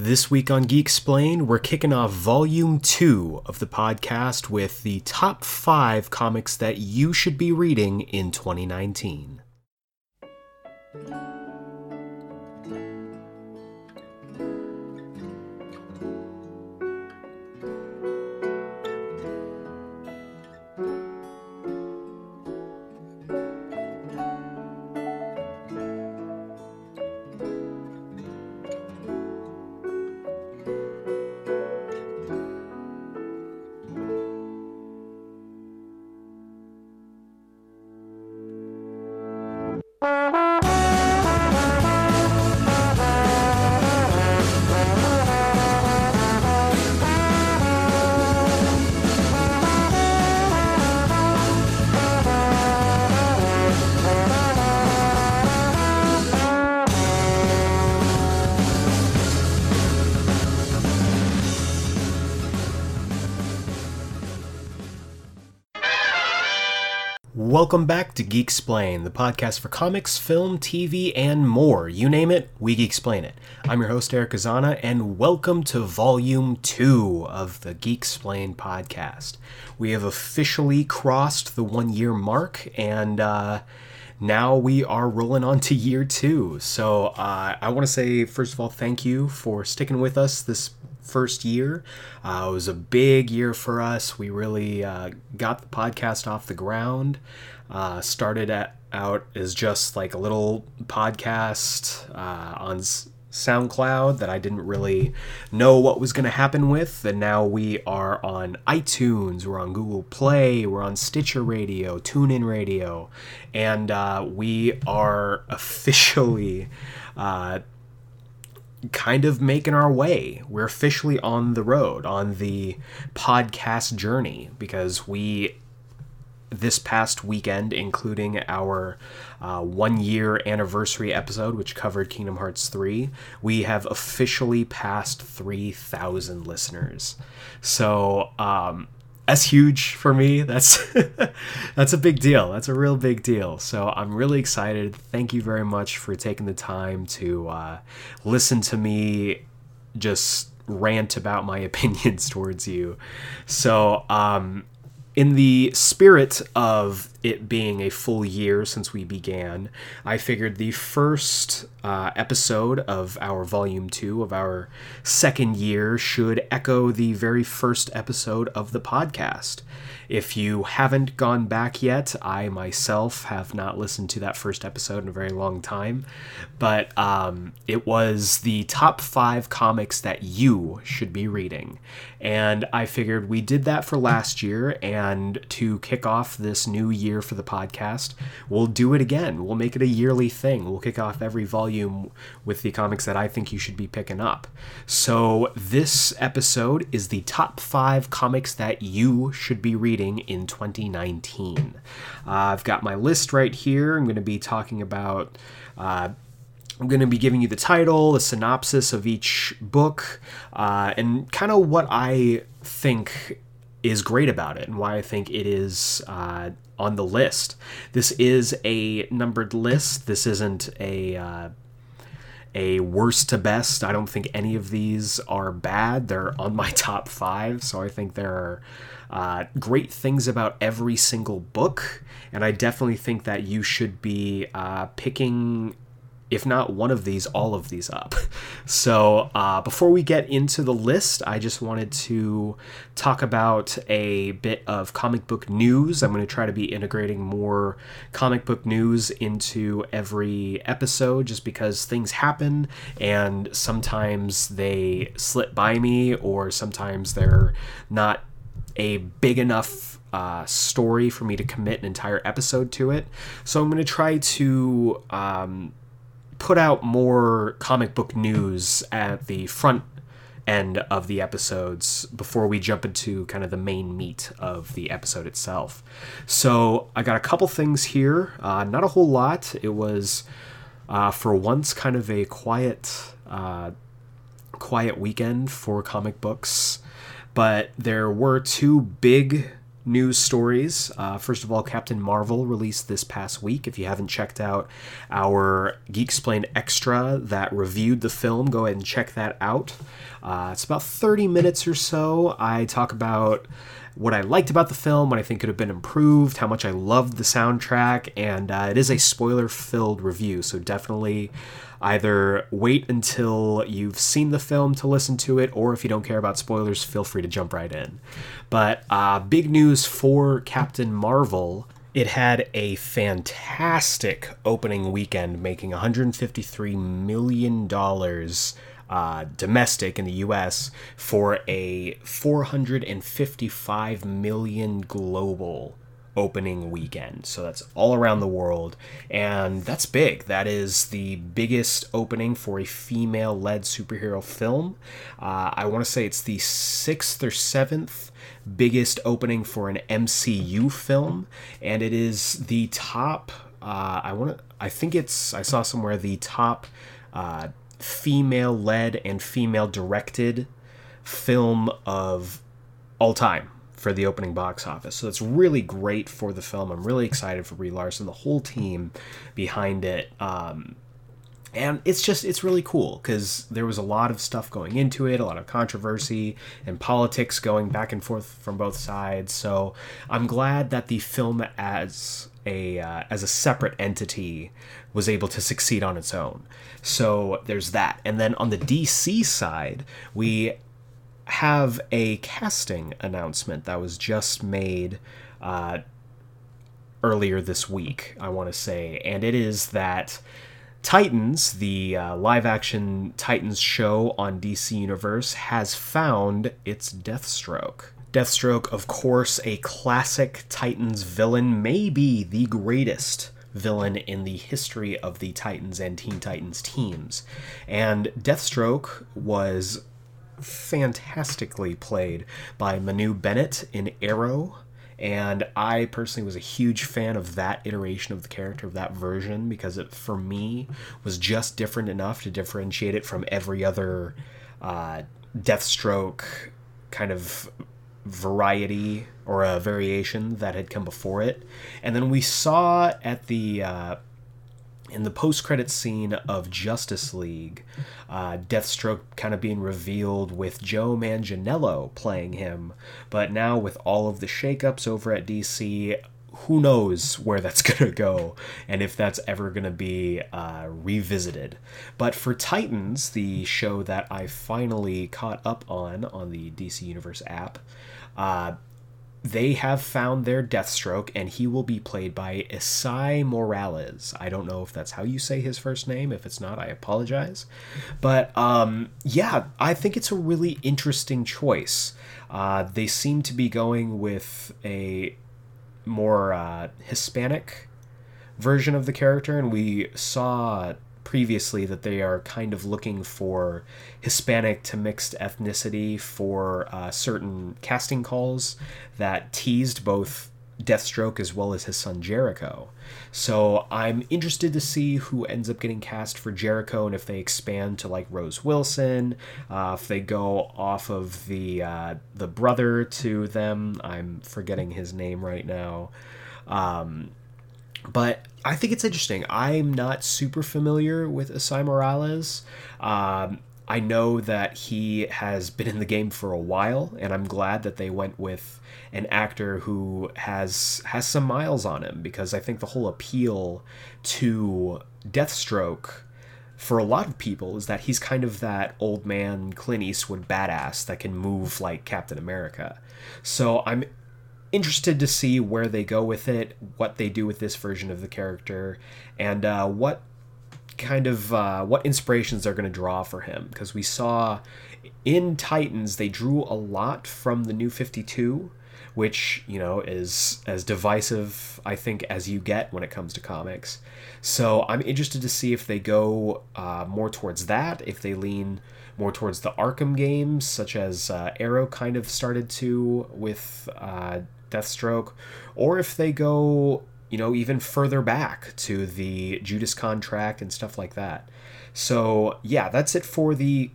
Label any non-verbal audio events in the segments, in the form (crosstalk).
This week on Geek Explain, we're kicking off volume two of the podcast with the top five comics that you should be reading in 2019. Welcome back to Geek Explain, the podcast for comics, film, TV, and more. You name it, we Geek Explain it. I'm your host, Eric Kazana, and welcome to Volume 2 of the Geek Explain podcast. We have officially crossed the one year mark, and uh, now we are rolling on to year two. So uh, I want to say, first of all, thank you for sticking with us this first year. Uh, it was a big year for us. We really uh, got the podcast off the ground. Uh, started at, out as just like a little podcast uh, on S- SoundCloud that I didn't really know what was going to happen with. And now we are on iTunes, we're on Google Play, we're on Stitcher Radio, TuneIn Radio, and uh, we are (laughs) officially uh, kind of making our way. We're officially on the road, on the podcast journey, because we, this past weekend, including our uh, one year anniversary episode, which covered Kingdom Hearts 3, we have officially passed 3,000 listeners. So, um, that's huge for me. That's (laughs) that's a big deal. That's a real big deal. So I'm really excited. Thank you very much for taking the time to uh, listen to me just rant about my (laughs) opinions towards you. So um, in the spirit of it being a full year since we began, I figured the first uh, episode of our volume two of our second year should echo the very first episode of the podcast. If you haven't gone back yet, I myself have not listened to that first episode in a very long time, but um, it was the top five comics that you should be reading. And I figured we did that for last year, and to kick off this new year for the podcast, we'll do it again. We'll make it a yearly thing. We'll kick off every volume with the comics that I think you should be picking up. So this episode is the top five comics that you should be reading in 2019. Uh, I've got my list right here. I'm going to be talking about. Uh, I'm going to be giving you the title, the synopsis of each book, uh, and kind of what I think is great about it and why I think it is uh, on the list. This is a numbered list. This isn't a uh, a worst to best. I don't think any of these are bad. They're on my (laughs) top five, so I think there are uh, great things about every single book, and I definitely think that you should be uh, picking if not one of these, all of these up. (laughs) So, uh, before we get into the list, I just wanted to talk about a bit of comic book news. I'm going to try to be integrating more comic book news into every episode just because things happen and sometimes they slip by me or sometimes they're not a big enough uh, story for me to commit an entire episode to it. So I'm going to try to um, put out more comic book news at the front end of the episodes before we jump into kind of the main meat of the episode itself. So I got a couple things here, uh, not a whole lot. It was uh, for once kind of a quiet, uh, quiet weekend for comic books, but there were two big news stories. Uh, first of all, Captain Marvel released this past week. If you haven't checked out our Geek Explained Extra that reviewed the film, go ahead and check that out. Uh, it's about 30 minutes or so. I talk about what I liked about the film, what I think could have been improved, how much I loved the soundtrack, and uh, it is a spoiler filled review, so definitely either wait until you've seen the film to listen to it, or if you don't care about spoilers, feel free to jump right in. But uh, big news for Captain Marvel. It had a fantastic opening weekend, making $153 million uh, domestic in the US for a 455 million global opening weekend. So that's all around the world. And that's big. That is the biggest opening for a female led superhero film. Uh, I want to say it's the sixth or seventh biggest opening for an MCU film. And it is the top. Uh, I want to. I think it's. I saw somewhere the top uh, female led and female directed film of all time for the opening box office. So it's really great for the film. I'm really excited for Brie Larson, the whole team behind it. Um, and it's just it's really cool because there was a lot of stuff going into it a lot of controversy and politics going back and forth from both sides so i'm glad that the film as a uh, as a separate entity was able to succeed on its own so there's that and then on the dc side we have a casting announcement that was just made uh, earlier this week, I want to say, and it is that Titans, the uh, live action Titans show on DC Universe, has found its Deathstroke. Deathstroke, of course, a classic Titans villain, maybe the greatest villain in the history of the Titans and Teen Titans teams. And Deathstroke was fantastically played by Manu Bennett in Arrow. And I personally was a huge fan of that iteration of the character, of that version, because it, for me, was just different enough to differentiate it from every other uh, Deathstroke kind of variety or a variation that had come before it. And then we saw at the uh, in the post-credit scene of Justice League, uh, Deathstroke kind of being revealed with Joe Manganiello playing him, but now with all of the shakeups over at DC, who knows where that's (laughs) going to go and if that's ever going to be uh, revisited. But for Titans, the show that I finally caught up on on the DC Universe app, uh, they have found their Deathstroke, and he will be played by Esai Morales. I don't know if that's how you say his first name. If it's not, I apologize. But um, yeah, I think it's a really interesting choice. Uh, they seem to be going with a more uh, Hispanic version of the character, and we saw previously that they are kind of looking for Hispanic to mixed ethnicity for uh, certain casting calls that teased both Deathstroke as well as his son Jericho. So I'm interested to see who ends up getting cast for Jericho and if they expand to like Rose Wilson, uh, if they go off of the uh, the brother to them. I'm forgetting his name right now. Um, but I think it's interesting. I'm not super familiar with Esai Morales. Um, I know that he has been in the game for a while, and I'm glad that they went with an actor who has has some miles on him because I think the whole appeal to Deathstroke for a lot of people is that he's kind of that old man Clint Eastwood badass that can move like Captain America. So I'm interested to see where they go with it, what they do with this version of the character, and uh, what kind of uh, what inspirations they're going to draw for him. Because we saw in Titans they drew a lot from the New Fifty Two, which you know is as divisive I think as you get when it comes to comics. So I'm interested to see if they go uh, more towards that, if they lean more towards the Arkham games, such as uh, Arrow kind of started to with uh, Deathstroke, or if they go, you know, even further back to the Judas contract and stuff like that. So, yeah, that's it for the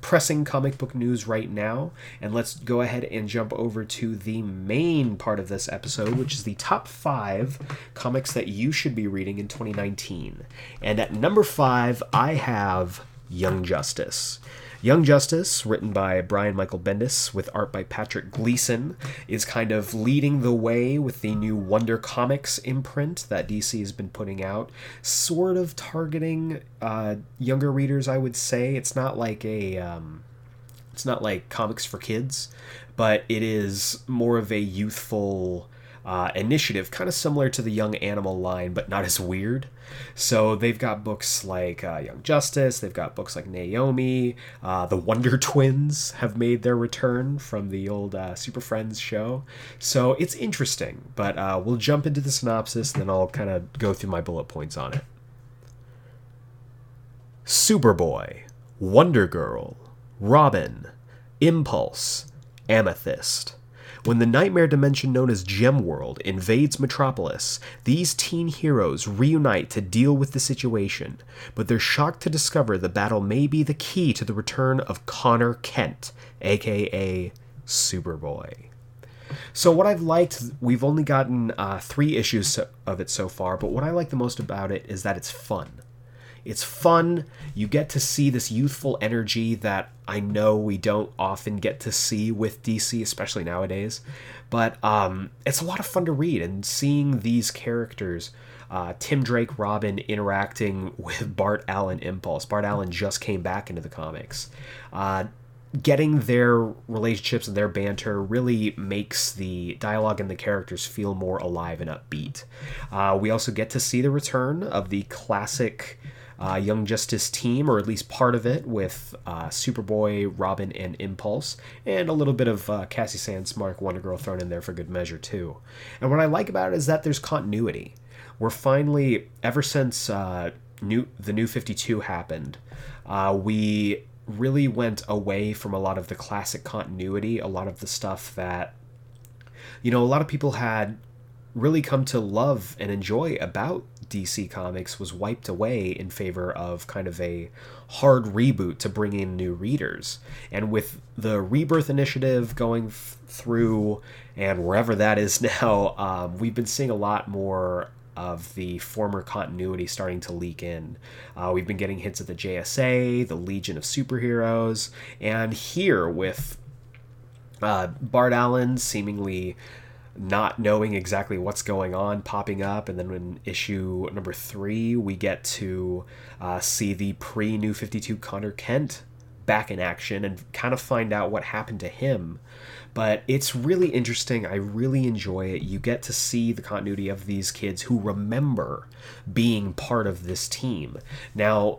pressing comic book news right now, and let's go ahead and jump over to the main part of this episode, which is the top five comics that you should be reading in 2019. And at number five, I have Young Justice. Young Justice, written by Brian Michael Bendis with art by Patrick Gleason, is kind of leading the way with the new Wonder Comics imprint that DC has been putting out, sort of targeting uh, younger readers. I would say it's not like a. Um, it's not like comics for kids, but it is more of a youthful uh, initiative, kind of similar to the Young Animal line, but not as weird. So they've got books like uh, Young Justice, they've got books like Naomi, uh, the Wonder (laughs) Twins have made their return from the old uh, Super Friends show. So it's interesting, but uh, we'll jump into the synopsis, and then I'll kind of go through my bullet points on it. Superboy, Wonder Girl, Robin, Impulse, Amethyst. When the nightmare dimension known as Gemworld invades Metropolis, these teen heroes reunite to deal with the situation, but they're shocked to discover the battle may be the key to the return of Connor Kent, aka Superboy. So, what I've liked, we've only gotten uh, three issues of it so far, but what I like the most about it is that it's fun. It's fun. You get to see this youthful energy that I know we don't often get to see with DC, especially nowadays. But um, it's a lot of fun to read, and seeing these characters, uh, Tim Drake, Robin interacting with Bart Allen, Impulse. Bart Allen just came back into the comics. Uh, getting their relationships and their banter really makes the dialogue and the characters feel more alive and upbeat. Uh, we also get to see the return of the classic uh, Young Justice team, or at least part of it, with uh, Superboy, Robin, and Impulse, and a little bit of uh, Cassie Sandsmark, Wonder Girl thrown in there for good measure too. And what I like about it is that there's continuity. We're finally, ever since uh, new the New Fifty Two happened, uh, we really went away from a lot of the classic continuity, a lot of the stuff that you know a lot of people had really come to love and enjoy about DC Comics was wiped away in favor of kind of a hard reboot to bring in new readers. And with the Rebirth Initiative going f- through and wherever that is (laughs) now, um, we've been seeing a lot more of the former continuity starting to leak in. Uh, we've been getting hints at the JSA, the Legion of Superheroes, and here with uh, Bart Allen seemingly not knowing exactly what's going on popping up. And then in issue number three we get to uh, see the pre new 52 connor kent back in action and kind of find out what happened to him. But it's really interesting. I really enjoy it. You get to see the continuity of these kids who remember being part of this team. Now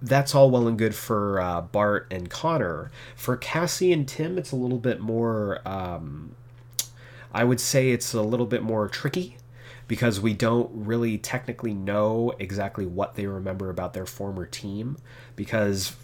that's all well and good for uh, Bart and Connor. For Cassie and Tim, it's a little bit more um, I would say it's a little bit more tricky because we don't really technically know exactly what they remember about their former team because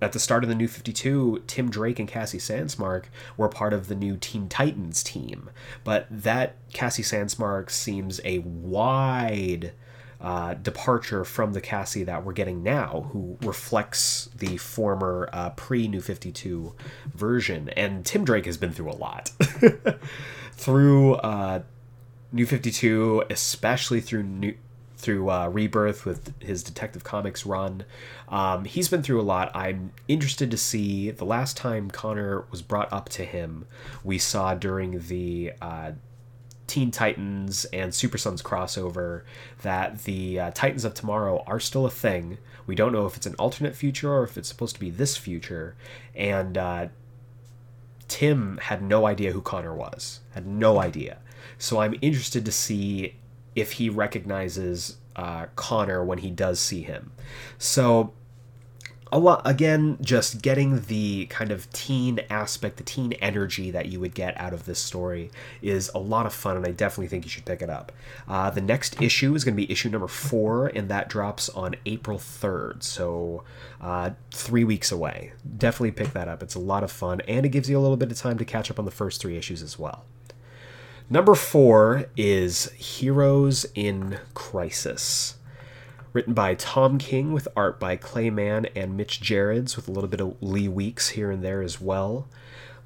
at the start of the new 52 tim drake and cassie sandsmark were part of the new teen titans team but that cassie sandsmark seems a wide uh, departure from the cassie that we're getting now who reflects the former uh, pre new 52 version and tim drake has been through a lot (laughs) through uh, New Fifty Two, especially through New through uh, Rebirth with his Detective Comics run. Um, he's been through a lot. I'm interested to see the last time Connor was brought up to him. We saw during the uh, Teen Titans and Super Sons crossover that the uh, Titans of Tomorrow are still a thing. We don't know if it's an alternate future or if it's supposed to be this future. And uh, Tim had no idea who Connor was, had no idea. So I'm interested to see if he recognizes uh, Connor when he does see him. So a lot again just getting the kind of teen aspect the teen energy that you would get out of this story is a lot of fun and i definitely think you should pick it up. Uh, the next issue is going to be issue number four and that drops on april 3rd so uh, three weeks away. Definitely pick that up. It's a lot of fun and it gives you a little bit of time to catch up on the first three issues as well. Number four is Heroes in Crisis Written by Tom King with art by Clay Mann and Mitch Gerads with a little bit of Lee Weeks here and there as well.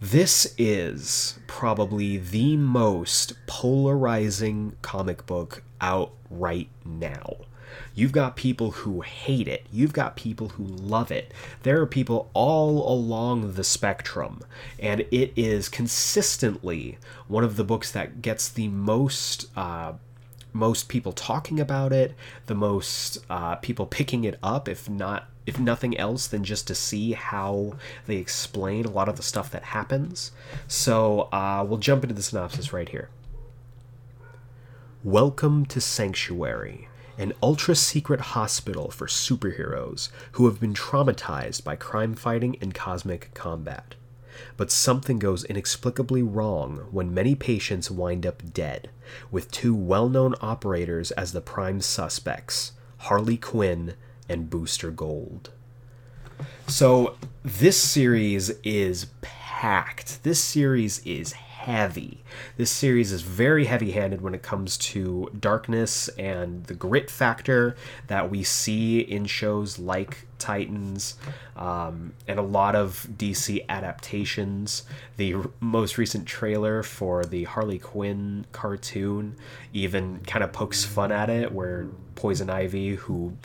This is probably the most polarizing comic book out right now. You've got people who hate it. You've got people who love it. There are people all along the spectrum. And it is consistently one of the books that gets the most. Uh, most people talking about it, the most uh, people picking it up, if not if nothing else than just to see how they explain a lot of the stuff that happens. So uh, we'll jump into the synopsis right here. Welcome to Sanctuary, an ultra secret hospital for superheroes who have been traumatized by crime fighting and cosmic combat. But something goes inexplicably wrong when many patients wind up dead, with two well known operators as the prime suspects Harley Quinn and Booster Gold. So, this series is packed. This series is heavy. This series is very heavy handed when it comes to darkness and the grit factor that we see in shows like Titans um, and a lot of DC adaptations. The r- most recent trailer for the Harley Quinn cartoon even kind of pokes fun at it, where Poison Ivy, who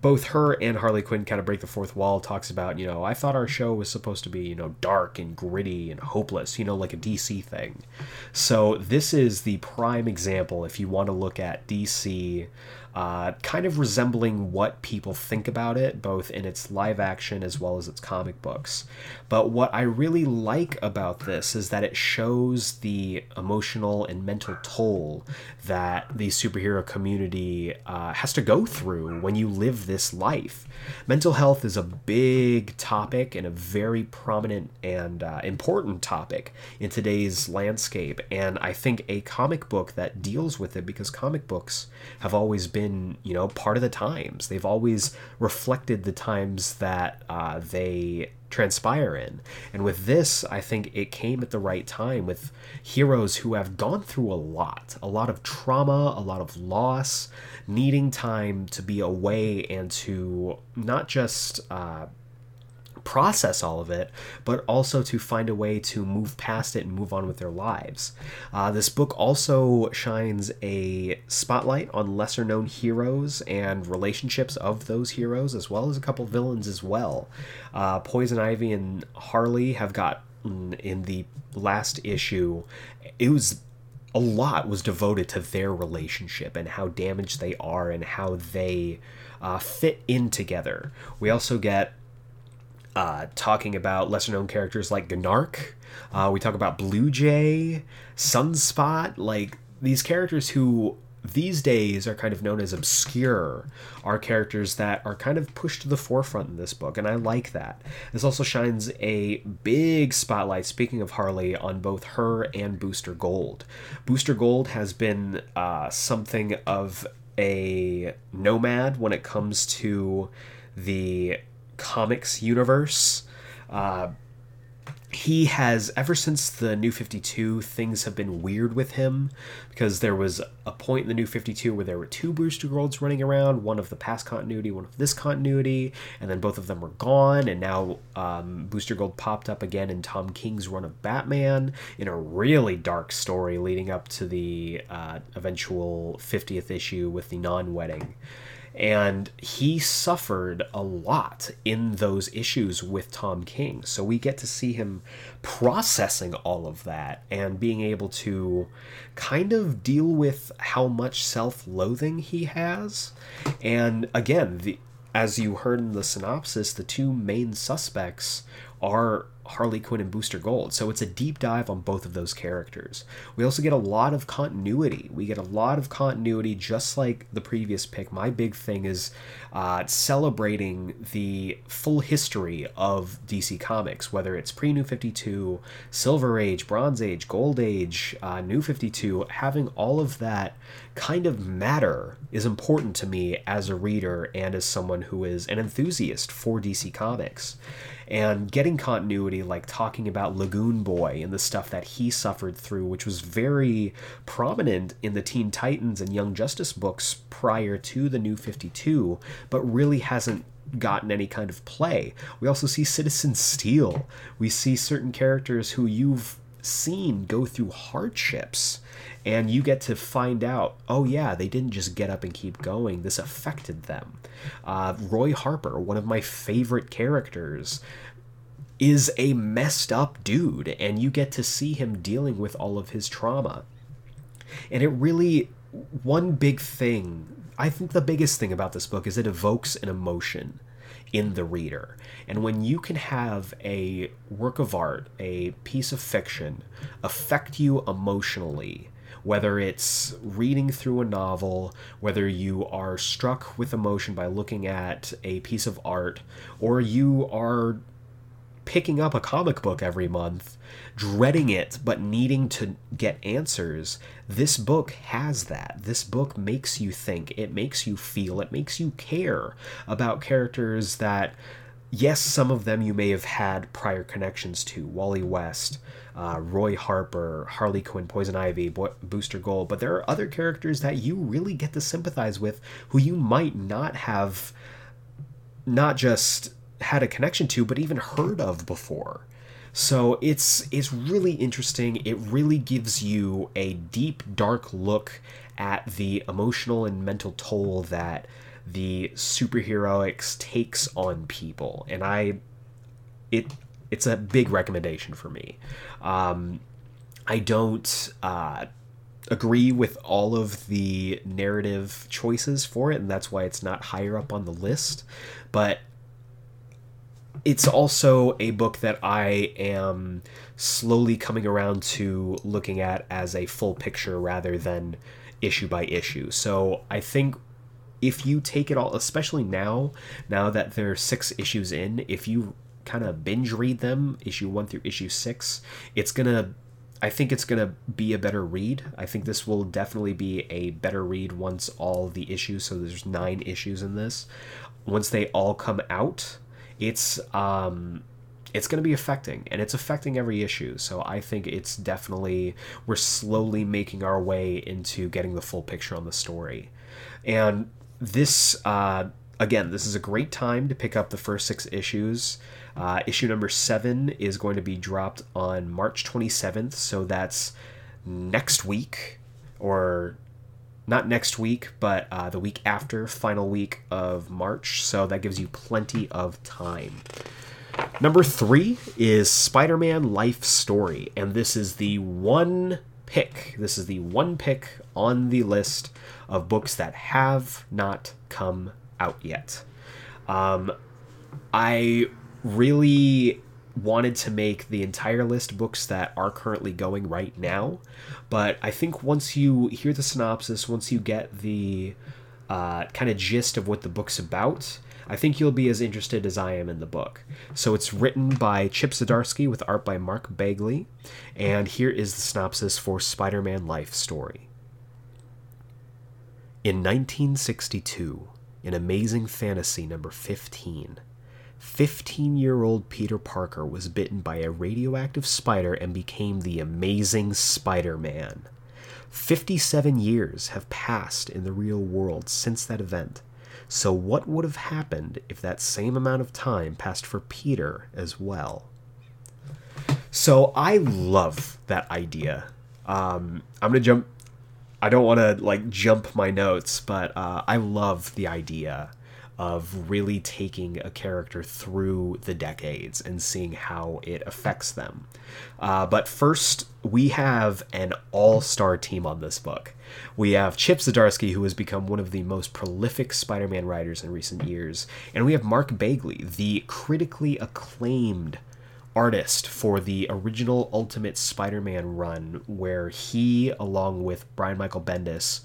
both her and Harley Quinn kind of break the fourth wall. Talks about, you know, I thought our show was supposed to be, you know, dark and gritty and hopeless, you know, like a DC thing. So this is the prime example if you want to look at DC uh, kind of resembling what people think about it, both in its live action as well as its comic books. But what I really like about this is that it shows the emotional and mental toll that the superhero community uh, has to go through when you live this life. Mental health is a big topic and a very prominent and uh, important topic in today's landscape. And I think a comic book that deals with it, because comic books have always been, you know, part of the times, they've always reflected the times that uh, they transpire in. And with this, I think it came at the right time with heroes who have gone through a lot a lot of trauma, a lot of loss, needing time to be away and to not just. Uh, process all of it, but also to find a way to move past it and move on with their lives. Uh, this book also shines a spotlight on lesser known heroes and relationships of those heroes, as well as a couple villains as well. Uh, Poison Ivy and Harley have got in the last issue, it was a lot was devoted to their relationship and how damaged they are and how they uh, fit in together. We also get uh, talking about lesser known characters like Gnarrk. Uh, we talk about Blue Jay, Sunspot, like these characters who these days are kind of known as obscure are characters that are kind of pushed to the forefront in this book and i like that this also shines a big spotlight speaking of harley on both her and booster gold booster gold has been uh, something of a nomad when it comes to the comics universe. Uh, he has ever since the new 52 things have been weird with him because there was a point in the new 52 where there were two booster golds running around one of the past continuity one of this continuity and then both of them were gone and now um, booster gold popped up again in tom king's run of batman in a really dark story leading up to the uh, eventual 50th issue with the non-wedding and he suffered a lot in those issues with Tom King. So we get to see him processing all of that and being able to kind of deal with how much self-loathing he has. And again, the as you heard in the synopsis, the two main suspects are Harley Quinn and Booster Gold. So it's a deep dive on both of those characters. We also get a lot of continuity. We get a lot of continuity, just like the previous pick. My big thing is uh, celebrating the full history of DC Comics, whether it's pre New 52, Silver Age, Bronze Age, Gold Age, uh, New 52, having all of that kind of matter is important to me as a reader and as someone who is an enthusiast for DC Comics. And getting continuity, like talking about Lagoon Boy and the stuff that he suffered through, which was very prominent in the Teen Titans and Young Justice books prior to the New 52, but really hasn't gotten any kind of play. We also see Citizen Steel. We see certain characters who you've seen go through hardships and you get to find out oh yeah they didn't just get up and keep going. This affected them. Uh, roy harper one of my favorite characters is a messed up dude and you get to see him dealing with all of his trauma. And it really one big thing i think the biggest thing about this book is it evokes an emotion in the reader. And when you can have a work of art, a piece of fiction, affect you emotionally, whether it's reading through a novel, whether you are struck with emotion by looking at a piece of art, or you are picking up a comic book every month, dreading it, but needing to get answers, this book has that. This book makes you think, it makes you feel, it makes you care about characters that, yes, some of them you may have had prior connections to Wally West. Uh, Roy Harper, Harley Quinn, Poison Ivy, Bo- Booster Gold, but there are other characters that you really get to sympathize with who you might not have not just had a connection to, but even heard of before. So it's it's really interesting. It really gives you a deep, dark look at the emotional and mental toll that the superheroics takes on people, and I, it it's a big recommendation for me. Um, I don't uh, agree with all of the narrative choices for it, and that's why it's not higher up on the list. But it's also a book that I am slowly coming around to looking at as a full picture rather than issue by issue. So I think if you take it all, especially now, now that there are six issues in, if you kind of binge read them, issue one through issue six, it's gonna. I think it's gonna be a better read. I think this will definitely be a better read once all the issues. So there's nine issues in this. Once they all come out, it's um it's going to be affecting and it's affecting every issue so i think it's definitely we're slowly making our way into getting the full picture on the story and this uh, again this is a great time to pick up the first six issues uh, issue number seven is going to be dropped on march 27th so that's next week or not next week, but uh, the week after, final week of March. So that gives you plenty of time. Number three is Spider Man Life Story, and this is the one pick. This is the one pick on the list of books that have not come out yet. Um, I really wanted to make the entire list books that are currently going right now. But I think once you hear the synopsis, once you get the uh, kind of gist of what the book's about, I think you'll be as interested as I am in the book. So it's written by Chip Zdarsky with art by Mark Bagley, and here is the synopsis for Spider Man Life Story. In 1962, in Amazing Fantasy number 15, 15 year old Peter Parker was bitten by a radioactive spider and became the amazing Spider Man. 57 years have passed in the real world since that event. So, what would have happened if that same amount of time passed for Peter as well? So, I love that idea. Um, I'm going to jump. I don't want to like jump my notes, but uh, I love the idea of really taking a character through the decades and seeing how it affects them. Uh, but first, we have an all star team on this book. We have Chip Zdarsky, who has become one of the most prolific Spider Man writers in recent years, and we have Mark Bagley, the critically acclaimed artist for the original Ultimate Spider Man run, where he, along with Brian Michael Bendis,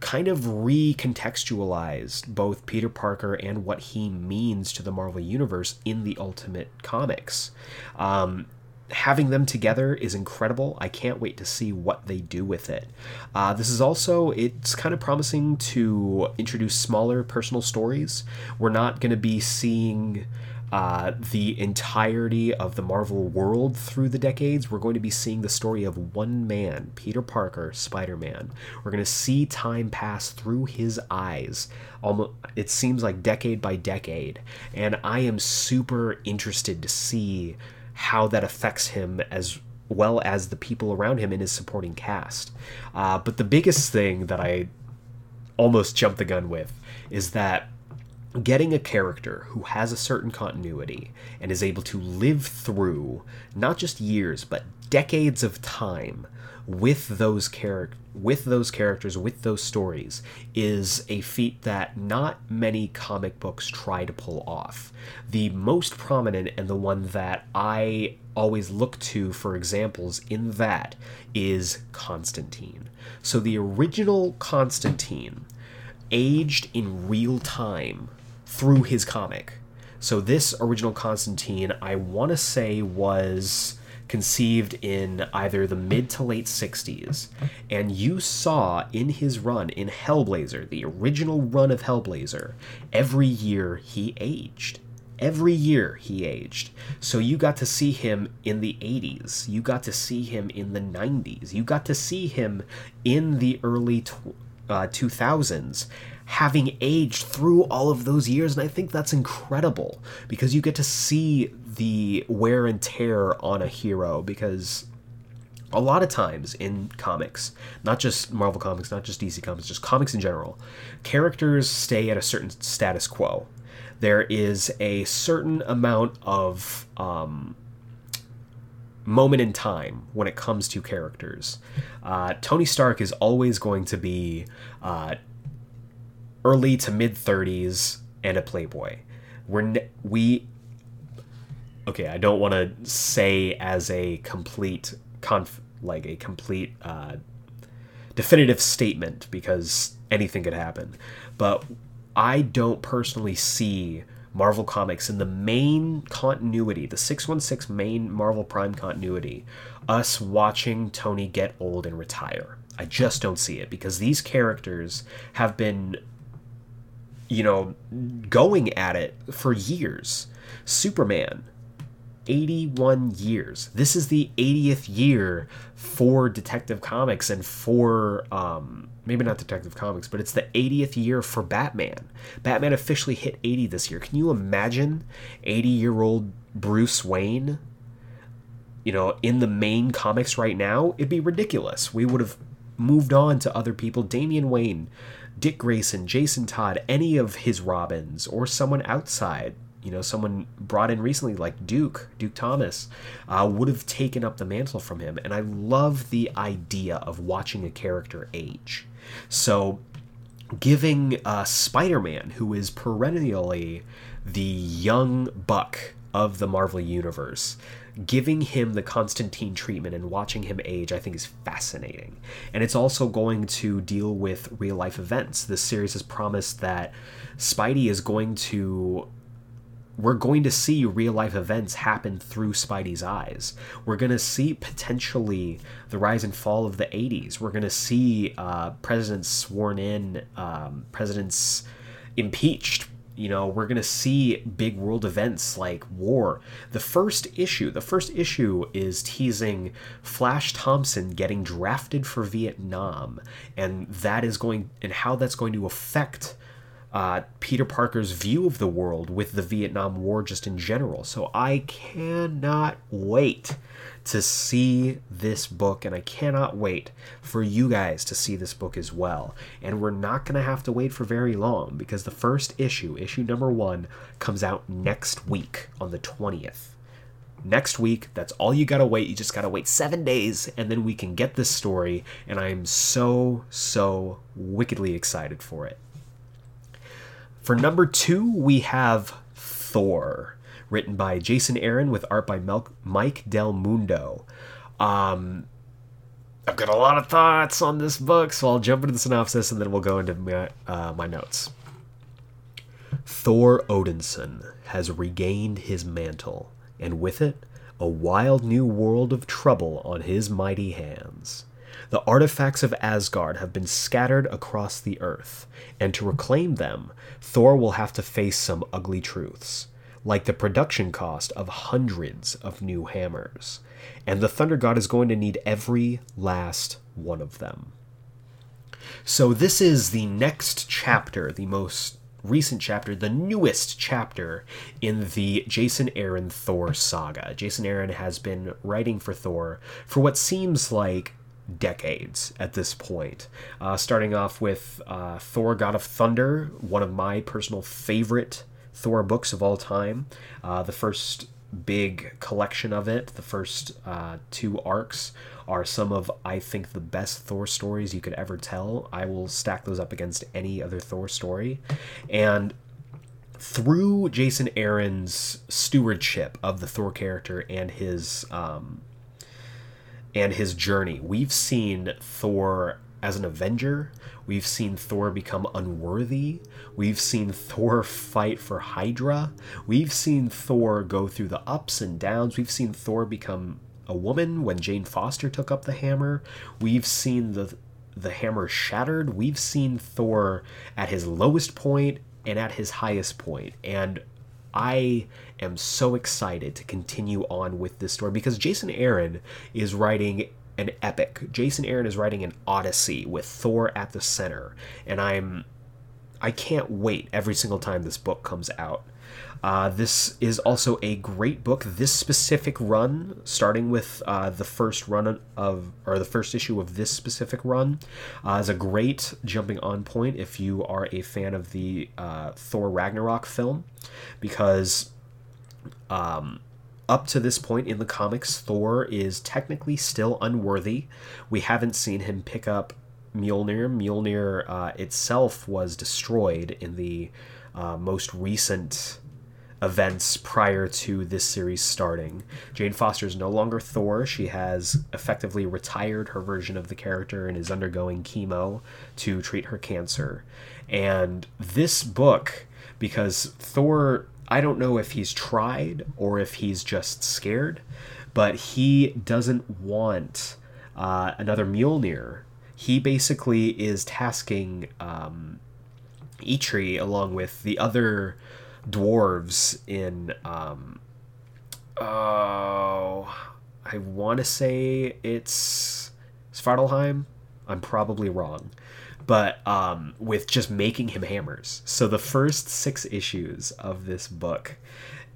kind of recontextualized both Peter Parker and what he means to the Marvel Universe in the Ultimate Comics. Um, having them together is incredible. I can't wait to see what they do with it. Uh, this is also, it's kind of promising to introduce smaller personal stories. We're not going to be seeing uh, the entirety of the Marvel world through the decades. We're going to be seeing the story of one man, Peter Parker, Spider Man. We're going to see time pass through his eyes. Almost, it seems like decade by decade. And I am super interested to see how that affects him as well as the people around him in his supporting cast. Uh, but the biggest thing that I almost jumped the gun with is that getting a character who has a certain continuity and is able to live through not just years but decades of time with those char- with those characters with those stories is a feat that not many comic books try to pull off. The most prominent and the one that I always look to for examples in that is Constantine. So the original Constantine aged in real time through his comic. So this original Constantine, I want to say was conceived in either the mid to late 60s, and you saw in his run in Hellblazer, the original run of Hellblazer, every year he aged. Every year he aged. So you got to see him in the 80s. You got to see him in the 90s. You got to see him in the early tw- uh, 2000s having aged through all of those years and i think that's incredible because you get to see the wear and tear on a hero because a lot of times in comics, not just Marvel comics, not just DC comics, just comics in general, characters stay at a certain status quo. There is a certain amount of um, moment in time when it comes to characters. Uh, Tony Stark is always going to be uh, early to mid 30s and a playboy. We're ne- we okay, I don't want to say as a complete conf like a complete uh, definitive statement because anything could happen, but I don't personally see Marvel Comics in the main continuity, the 616 main Marvel Prime continuity, us watching Tony get old and retire. I just don't see it because these characters have been you know, going at it for years. Superman, 81 years. This is the 80th year for Detective Comics and for, um, maybe not Detective Comics, but it's the 80th year for Batman. Batman officially hit 80 this year. Can you imagine 80 year old Bruce Wayne? You know, in the main comics right now, it'd be ridiculous. We would have moved on to other people. Damian Wayne Dick Grayson, Jason Todd, any of his Robins, or someone outside, you know, someone brought in recently like Duke, Duke Thomas, uh, would have taken up the mantle from him. And I love the idea of watching a character age. So, giving uh, Spider Man, who is perennially the young buck of the Marvel Universe, giving him the Constantine treatment and watching him age, I think is fascinating. And it's also going to deal with real life events. This series has promised that Spidey is going to we're going to see real life events happen through Spidey's eyes. We're going to see potentially the rise and fall of the 80s. We're going to see uh, presidents sworn in, um, presidents impeached you know, we're going to see big world events like war. The first issue, the first issue is teasing Flash Thompson getting drafted for Vietnam, and that is going, and how that's going to affect uh, Peter Parker's view of the world with the Vietnam War just in general. So I cannot wait to see this book, and I cannot wait for you guys to see this book as well. And we're not going to have to wait for very long because the first issue, issue number one, comes out next week on the 20th. Next week, that's all you gotta wait. You just gotta wait seven days, and then we can get this story. And I am so, so wickedly excited for it. For number two, we have Thor written by Jason Aaron with art by Mel- Mike Del Mundo. Um, I've got a lot of thoughts on this book, so I'll jump into the synopsis and then we'll go into my, uh, my notes. Thor Odinson has regained his mantle, and with it, a wild new world of trouble on his mighty hands. The artifacts of Asgard have been scattered across the earth, and to reclaim them, Thor will have to face some ugly truths. Like the production cost of hundreds of new hammers. And the Thunder God is going to need every last one of them. So, this is the next chapter, the most recent chapter, the newest chapter in the Jason Aaron Thor saga. Jason Aaron has been writing for Thor for what seems like decades at this point. Uh, starting off with uh, Thor God of Thunder, one of my personal favorite Thor books of all time. Uh, the first big collection of it, the first uh, two arcs, are some of, I think, the best Thor stories you could ever tell. I will stack those up against any other Thor story. And through Jason Aaron's stewardship of the Thor character and his um, and his journey, we've seen Thor as an Avenger. We've seen Thor become unworthy. We've seen Thor fight for Hydra. We've seen Thor go through the ups and downs. We've seen Thor become a woman when Jane Foster took up the hammer. We've seen the the hammer shattered. We've seen Thor at his lowest point and at his highest point. And I am so excited to continue on with this story because Jason Aaron is writing an epic. Jason Aaron is writing an odyssey with Thor at the center. And I'm I can't wait every single time this book comes out. Uh, this is also a great book. This specific run, starting with uh, the first run of, or the first issue of this specific run, uh, is a great jumping on point if you are a fan of the uh, Thor Ragnarok film, because um, up to this point in the comics, Thor is technically still unworthy. We haven't seen him pick up Mjolnir. Mjolnir uh, itself was destroyed in the uh, most recent events prior to this series starting. Jane Foster is no longer Thor. She has effectively retired her version of the character and is undergoing chemo to treat her cancer. And this book, because Thor, I don't know if he's tried or if he's just scared, but he doesn't want uh, another Mjolnir. He basically is tasking um, Eitri along with the other dwarves in um oh I want to say it's Svartalfheim. I'm probably wrong. But um, with just making him hammers. So the first six issues of this book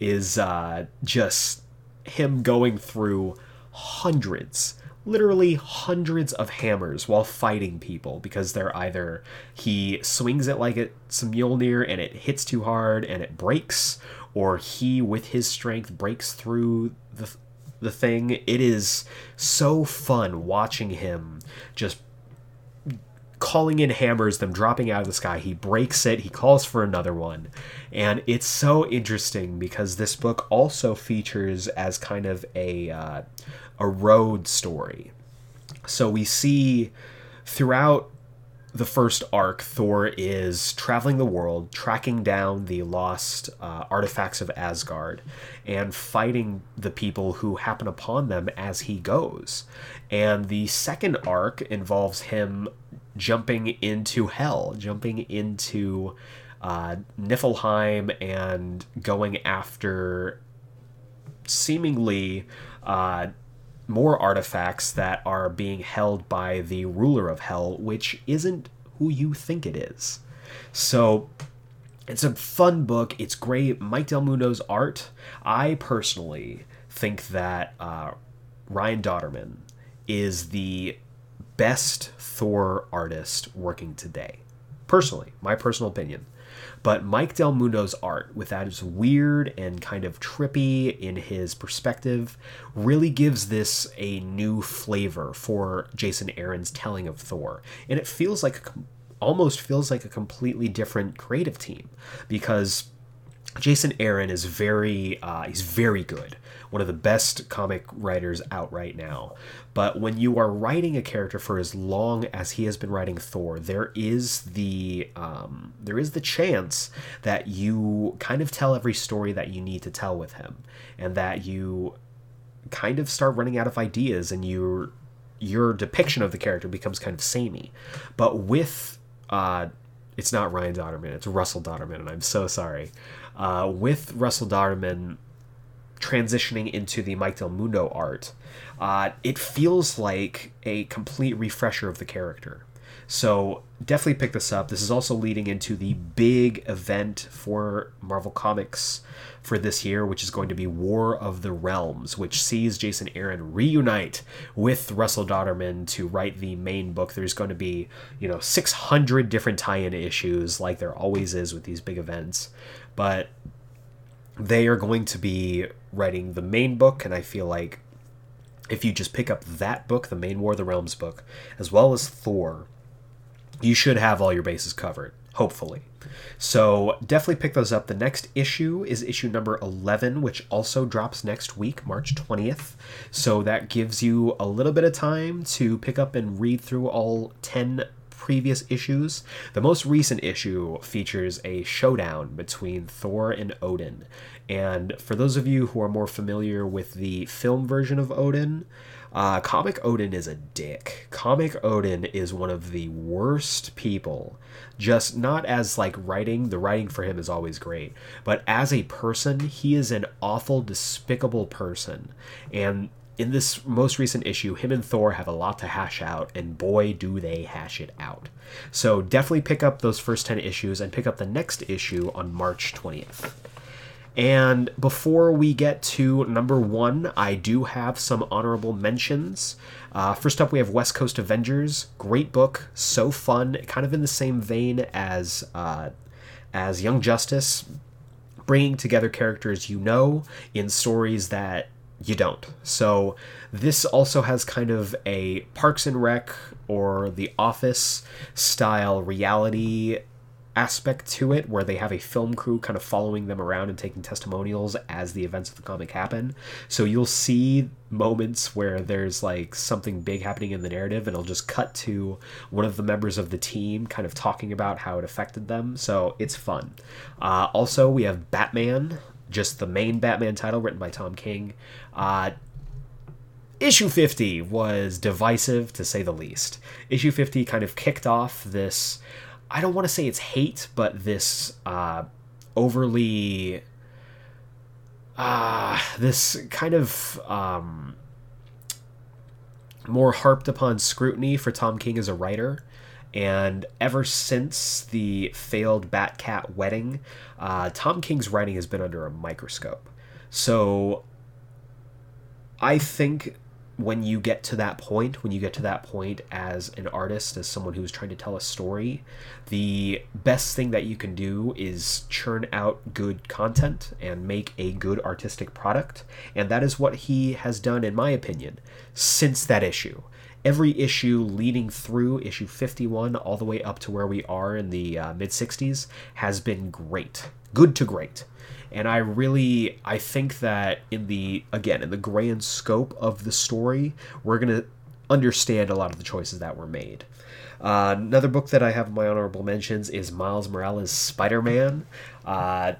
is uh, just him going through hundreds literally hundreds of hammers while fighting people because they're either he swings it like it's a Mjolnir and it hits too hard and it breaks, or he with his strength breaks through the the thing. It is so fun watching him just calling in hammers, them dropping out of the sky. He breaks it, he calls for another one. And it's so interesting because this book also features as kind of a uh, a road story. So we see throughout the first arc, Thor is traveling the world, tracking down the lost uh, artifacts of Asgard, and fighting the people who happen upon them as he goes. And the second arc involves him jumping into hell, jumping into uh, Niflheim, and going after seemingly uh, more artifacts that are being held by the ruler of hell, which isn't who you think it is. So it's a fun book. It's great. Mike Del Mundo's art. I personally think that uh, Ryan Dauterman is the best Thor artist working today. Personally, my personal opinion. But Mike Del Mundo's art, with that is weird and kind of trippy in his perspective, really gives this a new flavor for Jason Aaron's telling of Thor. And it feels like almost feels like a completely different creative team because Jason Aaron is very uh, he's very good one of the best comic writers out right now. But when you are writing a character for as long as he has been writing Thor, there is the um, there is the chance that you kind of tell every story that you need to tell with him, and that you kind of start running out of ideas, and your your depiction of the character becomes kind of samey. But with uh, it's not Ryan Dauterman, it's Russell Dauterman, and I'm so sorry. uh, with Russell Dauterman transitioning into the Mike Del Mundo art, uh, it feels like a complete refresher of the character. So definitely pick this up. This is also leading into the big event for Marvel Comics for this year, which is going to be War of the Realms, which sees Jason Aaron reunite with Russell Dauterman to write the main book. There's going to be, you know, 600 different tie in issues, like there always is with these big events. But they are going to be writing the main book, and I feel like if you just pick up that book, the main War of the Realms book, as well as Thor, you should have all your bases covered, hopefully. So definitely pick those up. The next issue is issue number 11, which also drops next week, March 20th. So that gives you a little bit of time to pick up and read through all 10 previous issues. The most recent issue features a showdown between Thor and Odin. And for those of you who are more familiar with the film version of Odin, uh, Comic Odin is a dick. Comic Odin is one of the worst people. Just not as like writing, the writing for him is always great, but as a person, he is an awful, despicable person. And in this most recent issue, him and Thor have a lot to hash out, and boy, do they hash it out. So definitely pick up those first 10 issues and pick up the next issue on March 20th. And before we get to number one, I do have some honorable mentions. Uh, first up, we have West Coast Avengers. Great book, so fun, kind of in the same vein as uh, as Young Justice, bringing together characters you know in stories that you don't. So this also has kind of a Parks and Rec or The Office style reality aspect to it where they have a film crew kind of following them around and taking testimonials as the events of the comic happen. So you'll see moments where there's like something big happening in the narrative and it'll just cut to one of the members of the team kind of talking about how it affected them. So it's fun. Uh, also, we have Batman, just the main Batman title written by Tom King. Uh, issue 50 was divisive to say the least. Issue 50 kind of kicked off this I don't want to say it's hate, but this uh, overly uh, this kind of um, more harped upon scrutiny for Tom King as a writer. And ever since the failed Batcat wedding, uh, Tom King's writing has been under a microscope. So I think when you get to that point, when you get to that point as an artist, as someone who's trying to tell a story, the best thing that you can do is churn out good content and make a good artistic product. And that is what he has done, in my opinion, since that issue. Every issue leading through issue 51 all the way up to where we are in the uh, mid 60s has been great. Good to great and I really I think that in the again in the grand scope of the story, we're gonna understand a lot of the choices that were made. Uh, another book that I have in my honorable mentions is Miles Morales' Spider Man. Uh,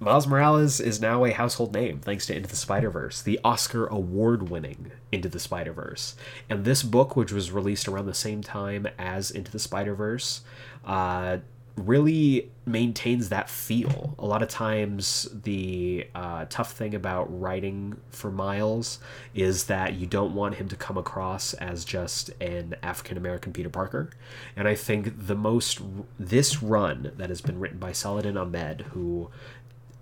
Miles Morales is now a household name thanks to Into the Spider Verse, the Oscar award winning Into the Spider Verse. And this book, which was released around the same time as Into the Spider Verse, uh, really maintains that feel. A lot of times, the uh, tough thing about writing for Miles is that you don't want him to come across as just an African American Peter Parker. And I think the most, this run that has been written by Saladin Ahmed, who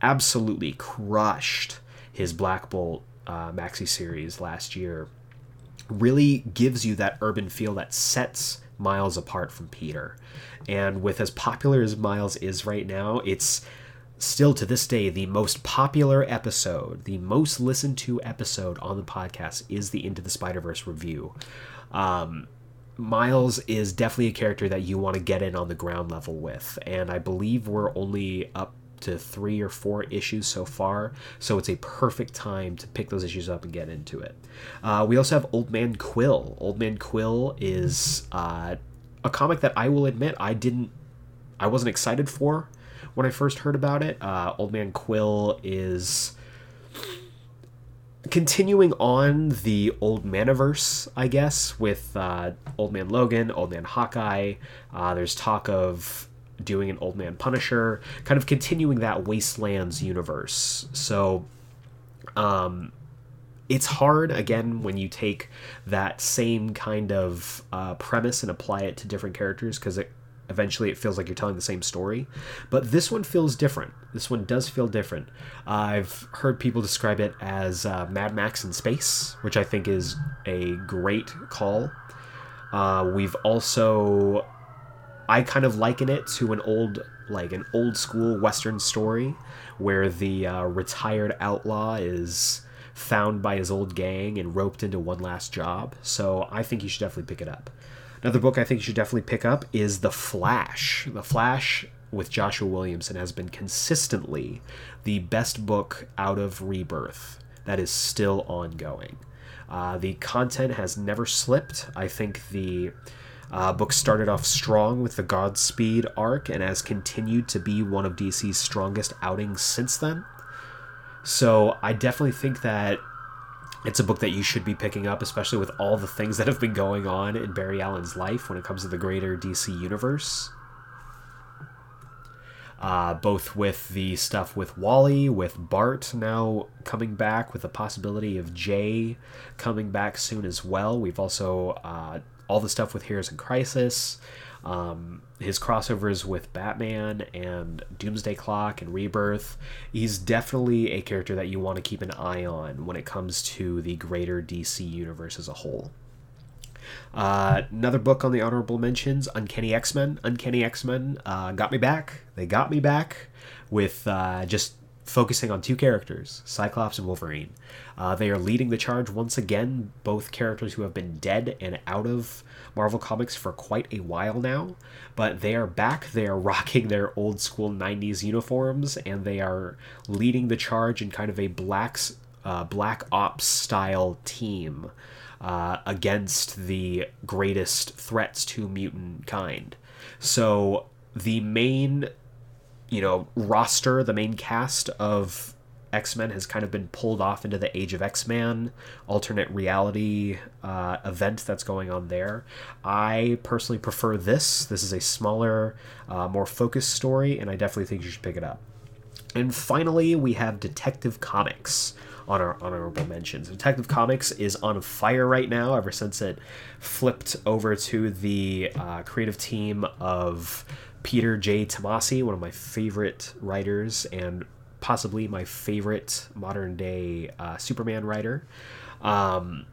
absolutely crushed his Black Bolt uh, maxi series last year, really gives you that urban feel that sets Miles apart from Peter. And with as popular as Miles is right now, it's still to this day the most popular episode, the most listened to episode on the podcast is the Into the Spider Verse review. Um, Miles is definitely a character that you want to get in on the ground level with, and I believe we're only up to three or four issues so far, so it's a perfect time to pick those issues up and get into it. Uh, we also have Old Man Quill. Old Man Quill is uh, a comic that I will admit I didn't, I wasn't excited for when I first heard about it. Uh, Old Man Quill is continuing on the old maniverse, I guess, with uh, Old Man Logan, Old Man Hawkeye. Uh, there's talk of doing an Old Man Punisher, kind of continuing that Wastelands universe. So, um, it's hard again when you take that same kind of uh, premise and apply it to different characters because it eventually it feels like you're telling the same story. But this one feels different. This one does feel different. I've heard people describe it as uh, mad max in space which i think is a great call. Uh, we've also i kind of liken it to an old like an old school western story where the uh, retired outlaw is found by his old gang and roped into one last job so i think you should definitely pick it up Another book I think you should definitely pick up is The Flash. The Flash with Joshua Williamson has been consistently the best book out of Rebirth that is still ongoing. Uh, the content has never slipped. I think the uh, book started off strong with the Godspeed arc and has continued to be one of DC's strongest outings since then. So I definitely think that it's a book that you should be picking up, especially with all the things that have been going on in Barry Allen's life when it comes to the greater DC universe. Uh, both with the stuff with Wally, with Bart now coming back, with the possibility of Jay coming back soon as well. We've also uh, all the stuff with Heroes in Crisis um, his crossovers with Batman and Doomsday Clock and Rebirth. He's definitely a character that you want to keep an eye on when it comes to the greater DC universe as a whole. Uh, another book on the honorable mentions Uncanny X Men. Uncanny X Men uh, got me back. They got me back with uh, just focusing on two characters, Cyclops and Wolverine. Uh, they are leading the charge once again, both characters who have been dead and out of Marvel Comics for quite a while now, but they are back. They are (laughs) rocking their old school 90s uniforms and they are leading the charge in kind of a black, uh, black ops style team uh, against the greatest threats to mutant kind. So the main you know roster the main cast of X-Men has kind of been pulled off into the Age of X-Man alternate reality uh, event that's going on there. I personally prefer this. This is a smaller, uh, more focused story, and I definitely think you should pick it up. And finally, we have Detective Comics on our honorable mentions. Detective Comics is on fire right now ever since it flipped over to the uh, creative team of Peter J. Tomasi, one of my favorite writers and possibly my favorite modern day uh, Superman writer, um,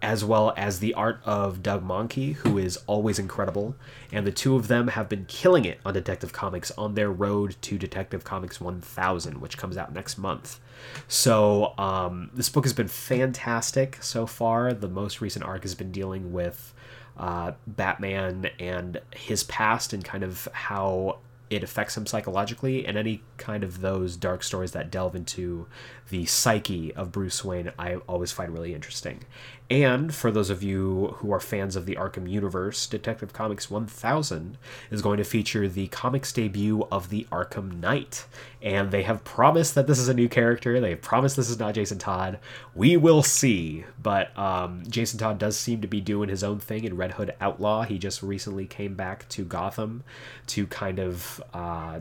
as well as the art of Doug Mahnke, who is always incredible. And the two of them have been killing it on Detective Comics on their road to Detective Comics 1000, which comes out next month. So um, this book has been fantastic so far. The most recent arc has been dealing with uh, Batman and his past and kind of how it affects him psychologically and any kind of those dark stories that delve into the psyche of Bruce Wayne I always find really interesting. And for those of you who are fans of the Arkham universe, Detective Comics 1000 is going to feature the comics debut of the Arkham Knight. And they have promised that this is a new character. They have promised this is not Jason Todd. We will see. But um, Jason Todd does seem to be doing his own thing in Red Hood Outlaw. He just recently came back to Gotham to kind of. Uh,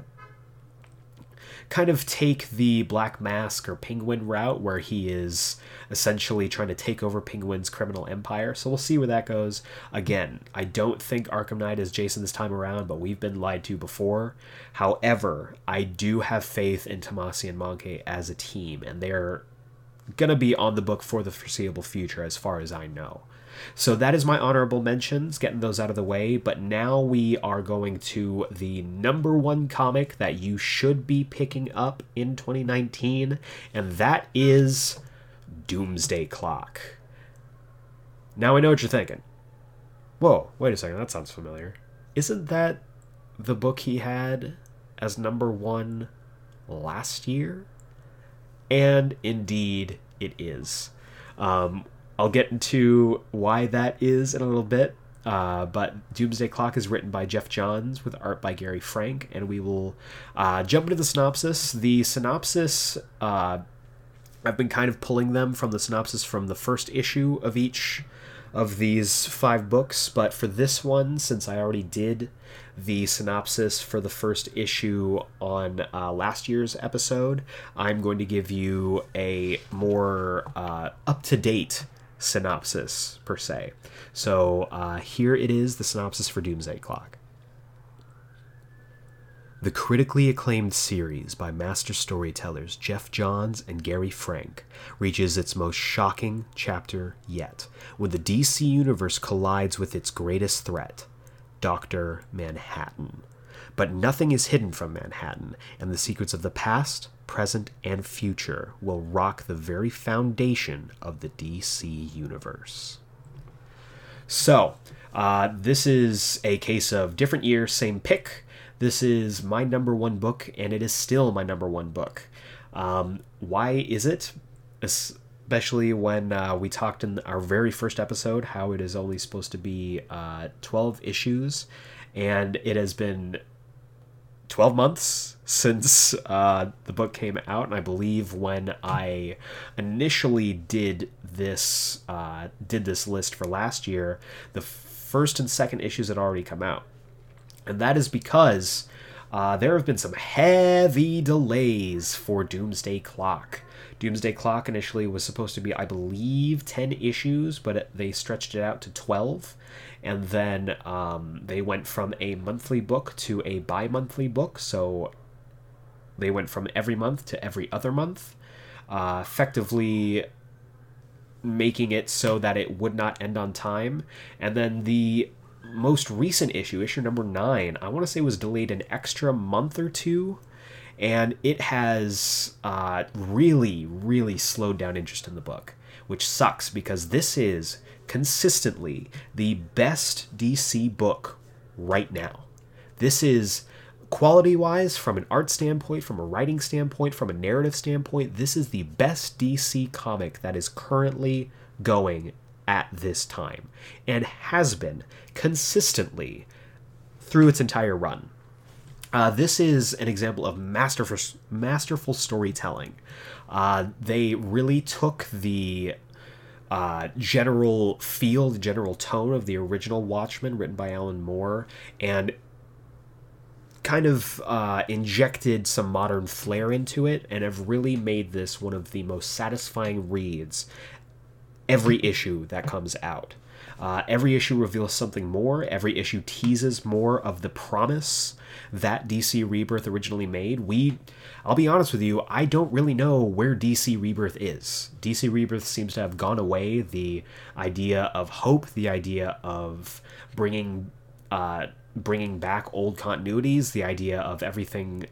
kind of take the Black Mask or Penguin route where he is essentially trying to take over Penguin's criminal empire. So we'll see where that goes. Again, I don't think Arkham Knight is Jason this time around, but we've been lied to before. However, I do have faith in Tomasi and Mahnke as a team, and they're going to be on the book for the foreseeable future as far as I know. So that is my honorable mentions, getting those out of the way. But now we are going to the number one comic that you should be picking up in 2019, and that is Doomsday Clock. Now I know what you're thinking. Whoa, wait a second, that sounds familiar. Isn't that the book he had as number one last year? And indeed, it is. Um, I'll get into why that is in a little bit. Uh, but Doomsday Clock is written by Geoff Johns with art by Gary Frank, and we will uh, jump into the synopsis. The synopsis, uh, I've been kind of pulling them from the synopsis from the first issue of each of these five books, but for this one, since I already did the synopsis for the first issue on uh, last year's episode, I'm going to give you a more uh, up to date synopsis, per se. So uh, here it is the synopsis for Doomsday Clock. The critically acclaimed series by master storytellers Geoff Johns and Gary Frank reaches its most shocking chapter yet when the DC Universe collides with its greatest threat, Dr. Manhattan. But nothing is hidden from Manhattan, and the secrets of the past, present, and future will rock the very foundation of the DC Universe. So, uh, this is a case of different year, same pick this is my number one book, and it is still my number one book. Um, why is it? Especially when uh, we talked in our very first episode how it is only supposed to be uh, 12 issues, and it has been 12 months since uh, the book came out, and I believe when I initially did this uh, did this list for last year, the first and second issues had already come out. And that is because uh, there have been some heavy delays for Doomsday Clock. Doomsday Clock initially was supposed to be, I believe, 10 issues, but they stretched it out to 12. And then um, they went from a monthly book to a bi monthly book. So they went from every month to every other month, uh, effectively making it so that it would not end on time. And then the most recent issue, issue number nine, I want to say was delayed an extra month or two, and it has uh, really, really slowed down interest in the book, which sucks because this is consistently the best DC book right now. This is quality wise, from an art standpoint, from a writing standpoint, from a narrative standpoint, this is the best DC comic that is currently going at this time and has been consistently through its entire run. Uh, this is an example of masterful, masterful storytelling. Uh, they really took the uh, general feel, the general tone of the original Watchmen, written by Alan Moore, and kind of uh, injected some modern flair into it, and have really made this one of the most satisfying reads every issue that comes out. Uh, every issue reveals something more. Every issue teases more of the promise that DC Rebirth originally made. We, I'll be honest with you, I don't really know where DC Rebirth is. DC Rebirth seems to have gone away. The idea of hope, the idea of bringing, uh, bringing back old continuities, the idea of everything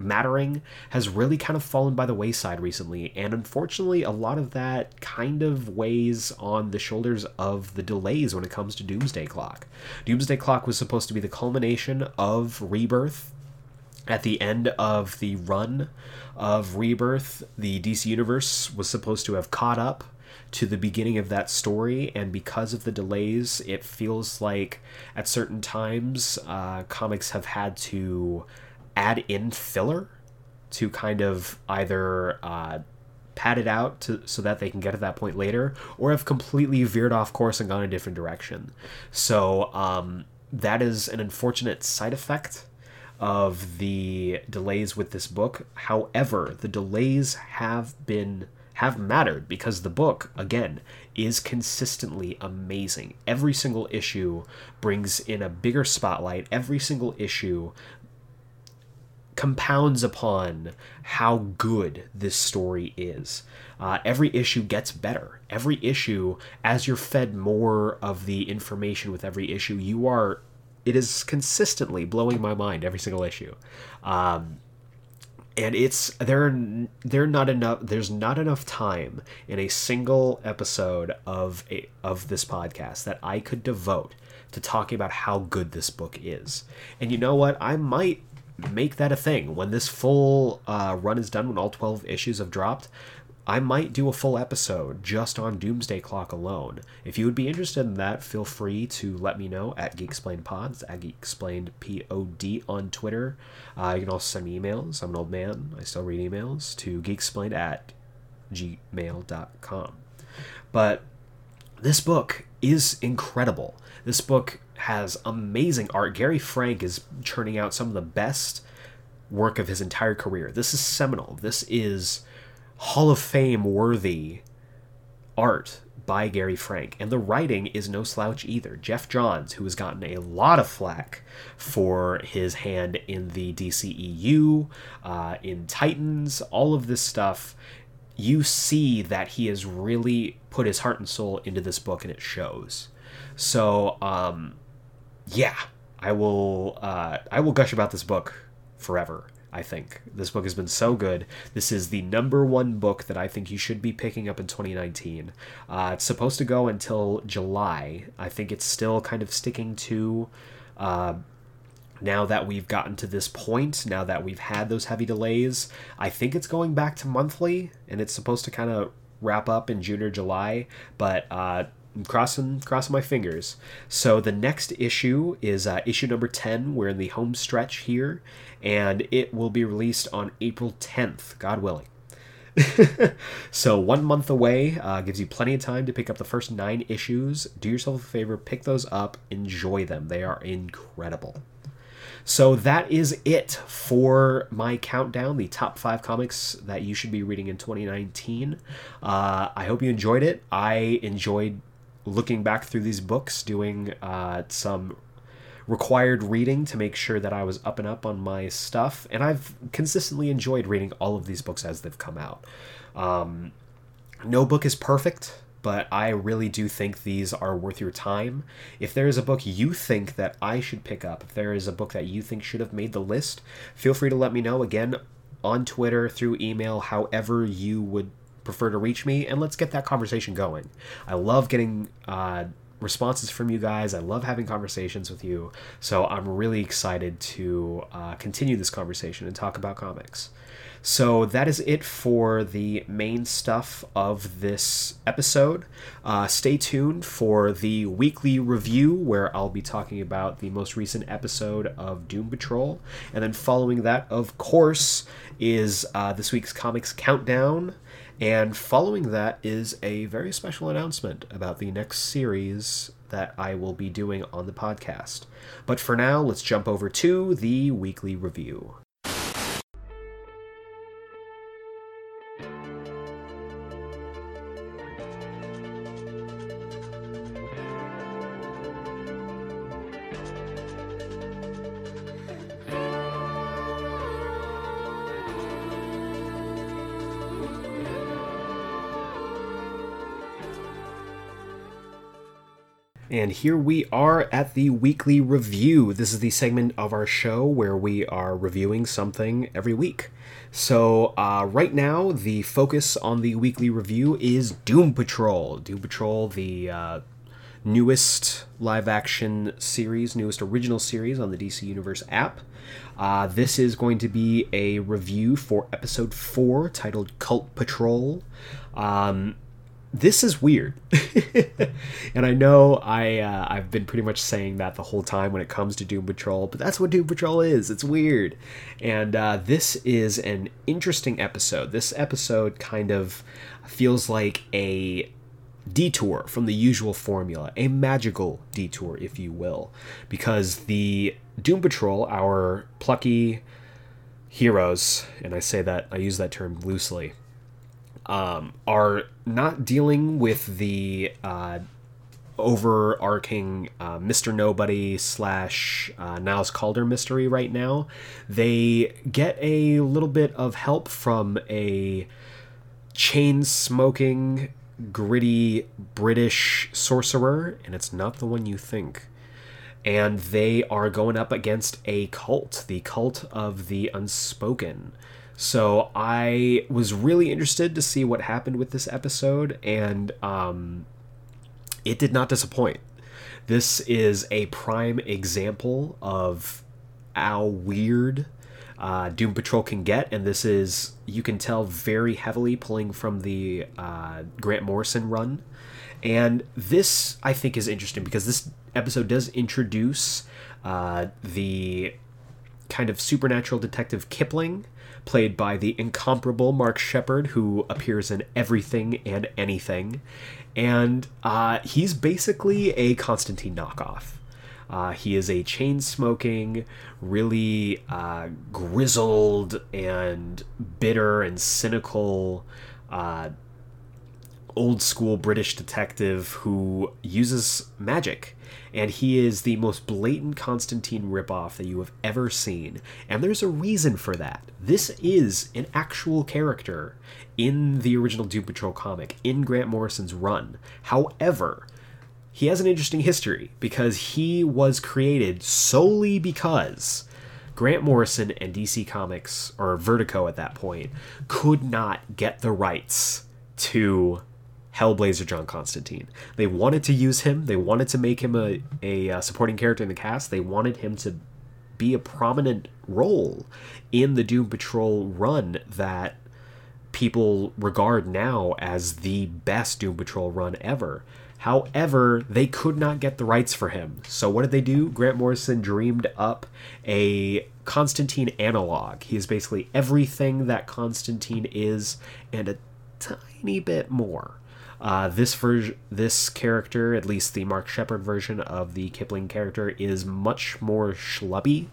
mattering has really kind of fallen by the wayside recently. And unfortunately, a lot of that kind of weighs on the shoulders of the delays when it comes to Doomsday Clock. Doomsday Clock was supposed to be the culmination of Rebirth. At the end of the run of Rebirth, the DC Universe was supposed to have caught up to the beginning of that story, and because of the delays, it feels like at certain times uh, comics have had to add in filler to kind of either uh, pad it out to, so that they can get to that point later, or have completely veered off course and gone a different direction. So um, that is an unfortunate side effect of the delays with this book. However, the delays have been have mattered because the book again is consistently amazing. Every single issue brings in a bigger spotlight. Every single issue compounds upon how good this story is. Uh, every issue gets better. Every issue, as you're fed more of the information with every issue, you are. It is consistently blowing my mind every single issue. Um, and it's there there not enough there's not enough time in a single episode of a of this podcast that I could devote to talking about how good this book is. And you know what? I might make that a thing. When this full uh, run is done, when all 12 issues have dropped, I might do a full episode just on Doomsday Clock alone. If you would be interested in that, feel free to let me know at Geeksplained Pods, at Geeksplained P-O-D on Twitter. Uh, you can also send me emails. I'm an old man. I still read emails to geeksplained at gmail.com. But this book is incredible. This book has amazing art. Gary Frank is churning out some of the best work of his entire career. This is seminal. This is Hall of Fame worthy art by Gary Frank. And the writing is no slouch either. Geoff Johns, who has gotten a lot of flack for his hand in the DCEU, uh, in Titans, all of this stuff, you see that he has really put his heart and soul into this book and it shows. So, um, yeah, I will uh, I will gush about this book forever. I think this book has been so good. This is the number one book that I think you should be picking up in 2019. Uh, it's supposed to go until July. I think it's still kind of sticking to. Uh, now that we've gotten to this point, now that we've had those heavy delays, I think it's going back to monthly, and it's supposed to kind of wrap up in June or July. But uh, I'm crossing crossing my fingers. So the next issue is uh, issue number ten. We're in the home stretch here, and it will be released on April 10th, God willing. (laughs) so one month away uh, gives you plenty of time to pick up the first nine issues. Do yourself a favor, pick those up, enjoy them. They are incredible. So that is it for my countdown, the top five comics that you should be reading in 2019. Uh, I hope you enjoyed it. I enjoyed looking back through these books, doing uh, some required reading to make sure that I was up and up on my stuff, and I've consistently enjoyed reading all of these books as they've come out. Um, no book is perfect, but I really do think these are worth your time. If there is a book you think that I should pick up, if there is a book that you think should have made the list, feel free to let me know again on Twitter, through email, however you would prefer to reach me, and let's get that conversation going. I love getting uh, responses from you guys. I love having conversations with you. So I'm really excited to uh, continue this conversation and talk about comics. So that is it for the main stuff of this episode. Uh, stay tuned for the weekly review where I'll be talking about the most recent episode of Doom Patrol. And then following that, of course, is uh, this week's Comics Countdown. And following that is a very special announcement about the next series that I will be doing on the podcast. But for now, let's jump over to the weekly review. And here we are at the weekly review. This is the segment of our show where we are reviewing something every week. So, uh, right now, the focus on the weekly review is Doom Patrol. Doom Patrol, the uh, newest live action series, newest original series on the DC Universe app. Uh, this is going to be a review for episode 4 titled Cult Patrol. Um, this is weird. (laughs) And i know i uh, i've been pretty much saying that the whole time when it comes to doom patrol but that's what doom patrol is. It's weird. And uh, this is an interesting episode. This episode kind of feels like a detour from the usual formula a magical detour if you will because the doom patrol our plucky heroes and i say that i use that term loosely um, are not dealing with the uh, overarching uh, Mr. Nobody slash uh, Niles Caulder mystery right now. They get a little bit of help from a chain smoking, gritty British sorcerer, and it's not the one you think. And they are going up against a cult, the cult of the unspoken. So I was really interested to see what happened with this episode, and um, it did not disappoint. This is a prime example of how weird uh, Doom Patrol can get, and this is, you can tell, very heavily pulling from the uh, Grant Morrison run. And this, I think, is interesting because this episode does introduce uh, the kind of supernatural detective Kipling played by the incomparable Mark Sheppard, who appears in everything and anything. And uh, he's basically a Constantine knockoff. Uh, he is a chain smoking, really uh, grizzled and bitter and cynical uh, old school British detective who uses magic. And he is the most blatant Constantine ripoff that you have ever seen. And there's a reason for that. This is an actual character in the original Doom Patrol comic, in Grant Morrison's run. However, he has an interesting history because he was created solely because Grant Morrison and DC Comics, or Vertigo at that point, could not get the rights to Hellblazer John Constantine. They wanted to use him. They wanted to make him a, a, uh, supporting character in the cast. They wanted him to be a prominent role in the Doom Patrol run that people regard now as the best Doom Patrol run ever. However, they could not get the rights for him. So what did they do? Grant Morrison dreamed up a Constantine analog. He is basically everything that Constantine is and a tiny bit more. Uh, this version, this character, at least the Mark Sheppard version of the Kipling character, is much more schlubby.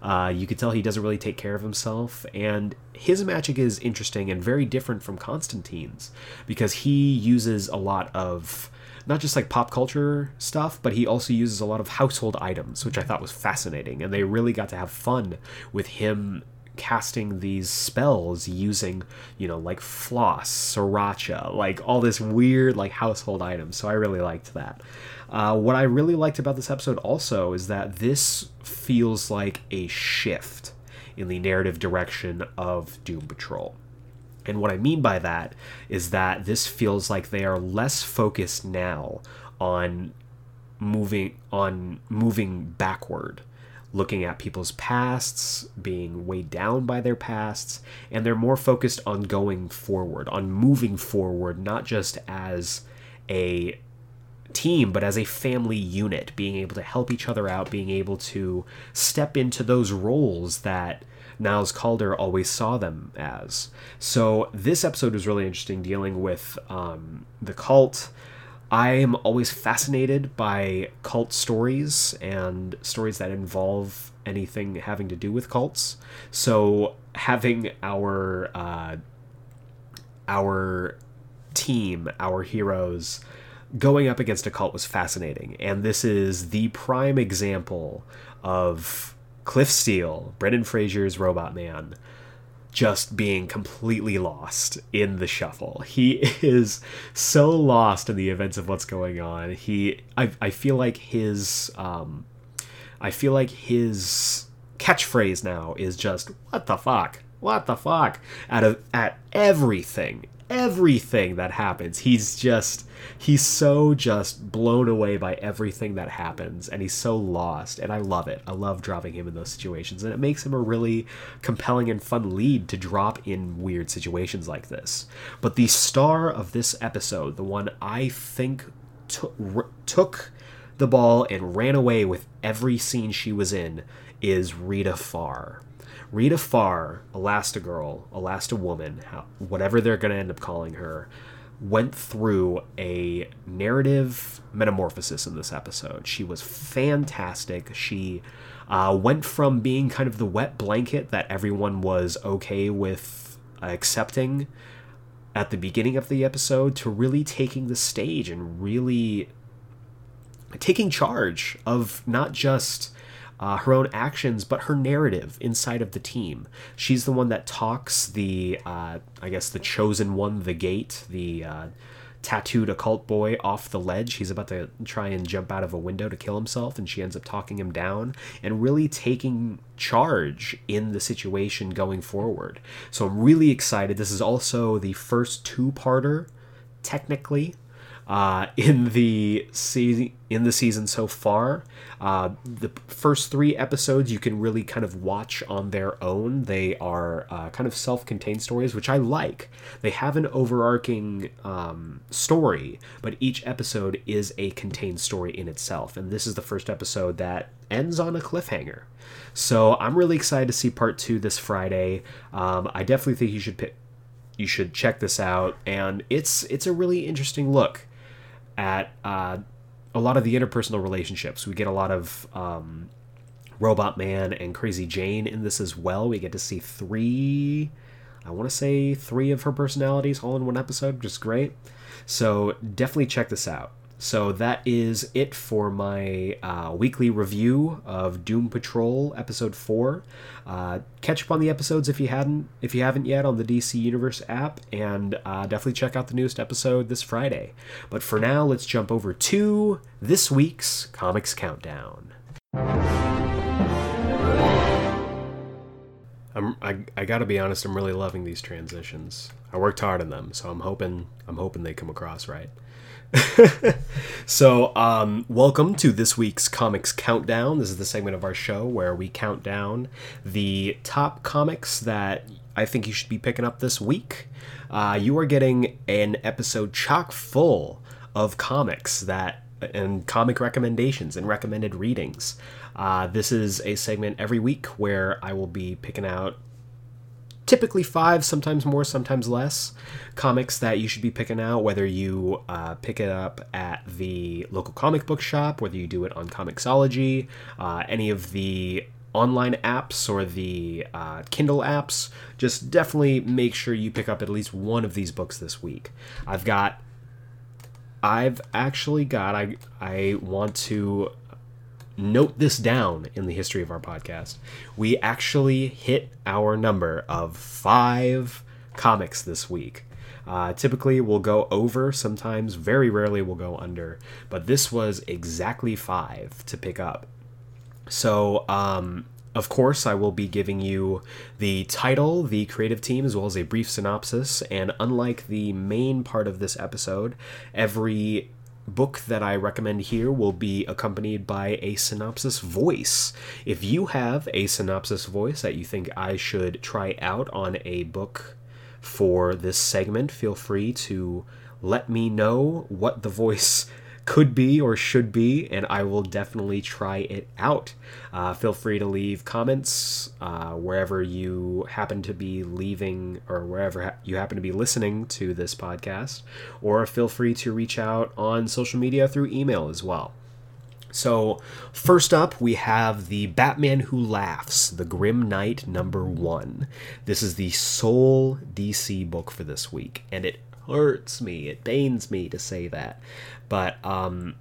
Uh, you can tell he doesn't really take care of himself, and his magic is interesting and very different from Constantine's because he uses a lot of not just like pop culture stuff, but he also uses a lot of household items, which I thought was fascinating. And they really got to have fun with him casting these spells using, you know, like floss, sriracha, like all this weird like household items. So I really liked that. Uh, what I really liked about this episode also is that this feels like a shift in the narrative direction of Doom Patrol. And what I mean by that is that this feels like they are less focused now on moving on moving backward looking at people's pasts, being weighed down by their pasts, and they're more focused on going forward, on moving forward, not just as a team, but as a family unit, being able to help each other out, being able to step into those roles that Niles Caulder always saw them as. So this episode was really interesting, dealing with um, the cult I am always fascinated by cult stories and stories that involve anything having to do with cults. So having our uh, our team, our heroes, going up against a cult was fascinating, and this is the prime example of Cliff Steele, Brendan Fraser's Robot Man, just being completely lost in the shuffle. He (laughs) is so lost in the events of what's going on. He, I, I feel like his, um, I feel like his catchphrase now is just "What the fuck." What the fuck? Out of at everything, everything that happens. He's just he's so just blown away by everything that happens and he's so lost and I love it. I love dropping him in those situations and it makes him a really compelling and fun lead to drop in weird situations like this. But the star of this episode, the one I think t- r- took the ball and ran away with every scene she was in is Rita Farr. Rita Farr, Elastigirl, Elasti-Woman, whatever they're going to end up calling her, went through a narrative metamorphosis in this episode. She was fantastic. She uh, went from being kind of the wet blanket that everyone was okay with accepting at the beginning of the episode to really taking the stage and really taking charge of not just uh, her own actions, but her narrative inside of the team. She's the one that talks the, uh, I guess, the chosen one, the gate, the uh, tattooed occult boy off the ledge. He's about to try and jump out of a window to kill himself, and she ends up talking him down and really taking charge in the situation going forward. So I'm really excited. This is also the first two parter, technically, uh, in the season in the season so far. Uh, the first three episodes you can really kind of watch on their own. They are uh, kind of self-contained stories, which I like. They have an overarching um, story, but each episode is a contained story in itself. And this is the first episode that ends on a cliffhanger. So I'm really excited to see part two this Friday. Um, I definitely think you should pick, you should check this out, and it's it's a really interesting look at uh, a lot of the interpersonal relationships. We get a lot of um, Robot Man and Crazy Jane in this as well. We get to see three, I want to say three of her personalities all in one episode, which is great. So definitely check this out. So that is it for my uh, weekly review of Doom Patrol episode four. Uh, catch up on the episodes if you hadn't, if you haven't yet, on the DC Universe app, and uh, definitely check out the newest episode this Friday. But for now, let's jump over to this week's Comics Countdown. I'm, I, I gotta be honest. I'm really loving these transitions. I worked hard on them, so I'm hoping I'm hoping they come across right. (laughs) so, um, welcome to this week's Comics Countdown. This is the segment of our show where we count down the top comics that I think you should be picking up this week. Uh, you are getting an episode chock full of comics that and comic recommendations and recommended readings. Uh, this is a segment every week where I will be picking out typically five, sometimes more, sometimes less comics that you should be picking out, whether you uh, pick it up at the local comic book shop, whether you do it on Comixology, uh, any of the online apps or the uh, Kindle apps. Just definitely make sure you pick up at least one of these books this week. I've got. I've actually got. I I want to note this down in the history of our podcast. We actually hit our number of five comics this week. Uh, typically, we'll go over, sometimes, very rarely, we'll go under, but this was exactly five to pick up. So, um, of course, I will be giving you the title, the creative team, as well as a brief synopsis. And unlike the main part of this episode, every book that I recommend here will be accompanied by a synopsis voice. If you have a synopsis voice that you think I should try out on a book for this segment, feel free to let me know what the voice could be or should be, and I will definitely try it out. Uh, feel free to leave comments uh, wherever you happen to be leaving or wherever ha- you happen to be listening to this podcast, or feel free to reach out on social media through email as well. So, first up, we have The Batman Who Laughs, The Grim Knight number one. This is the sole DC book for this week, and it hurts me, it pains me to say that. But um,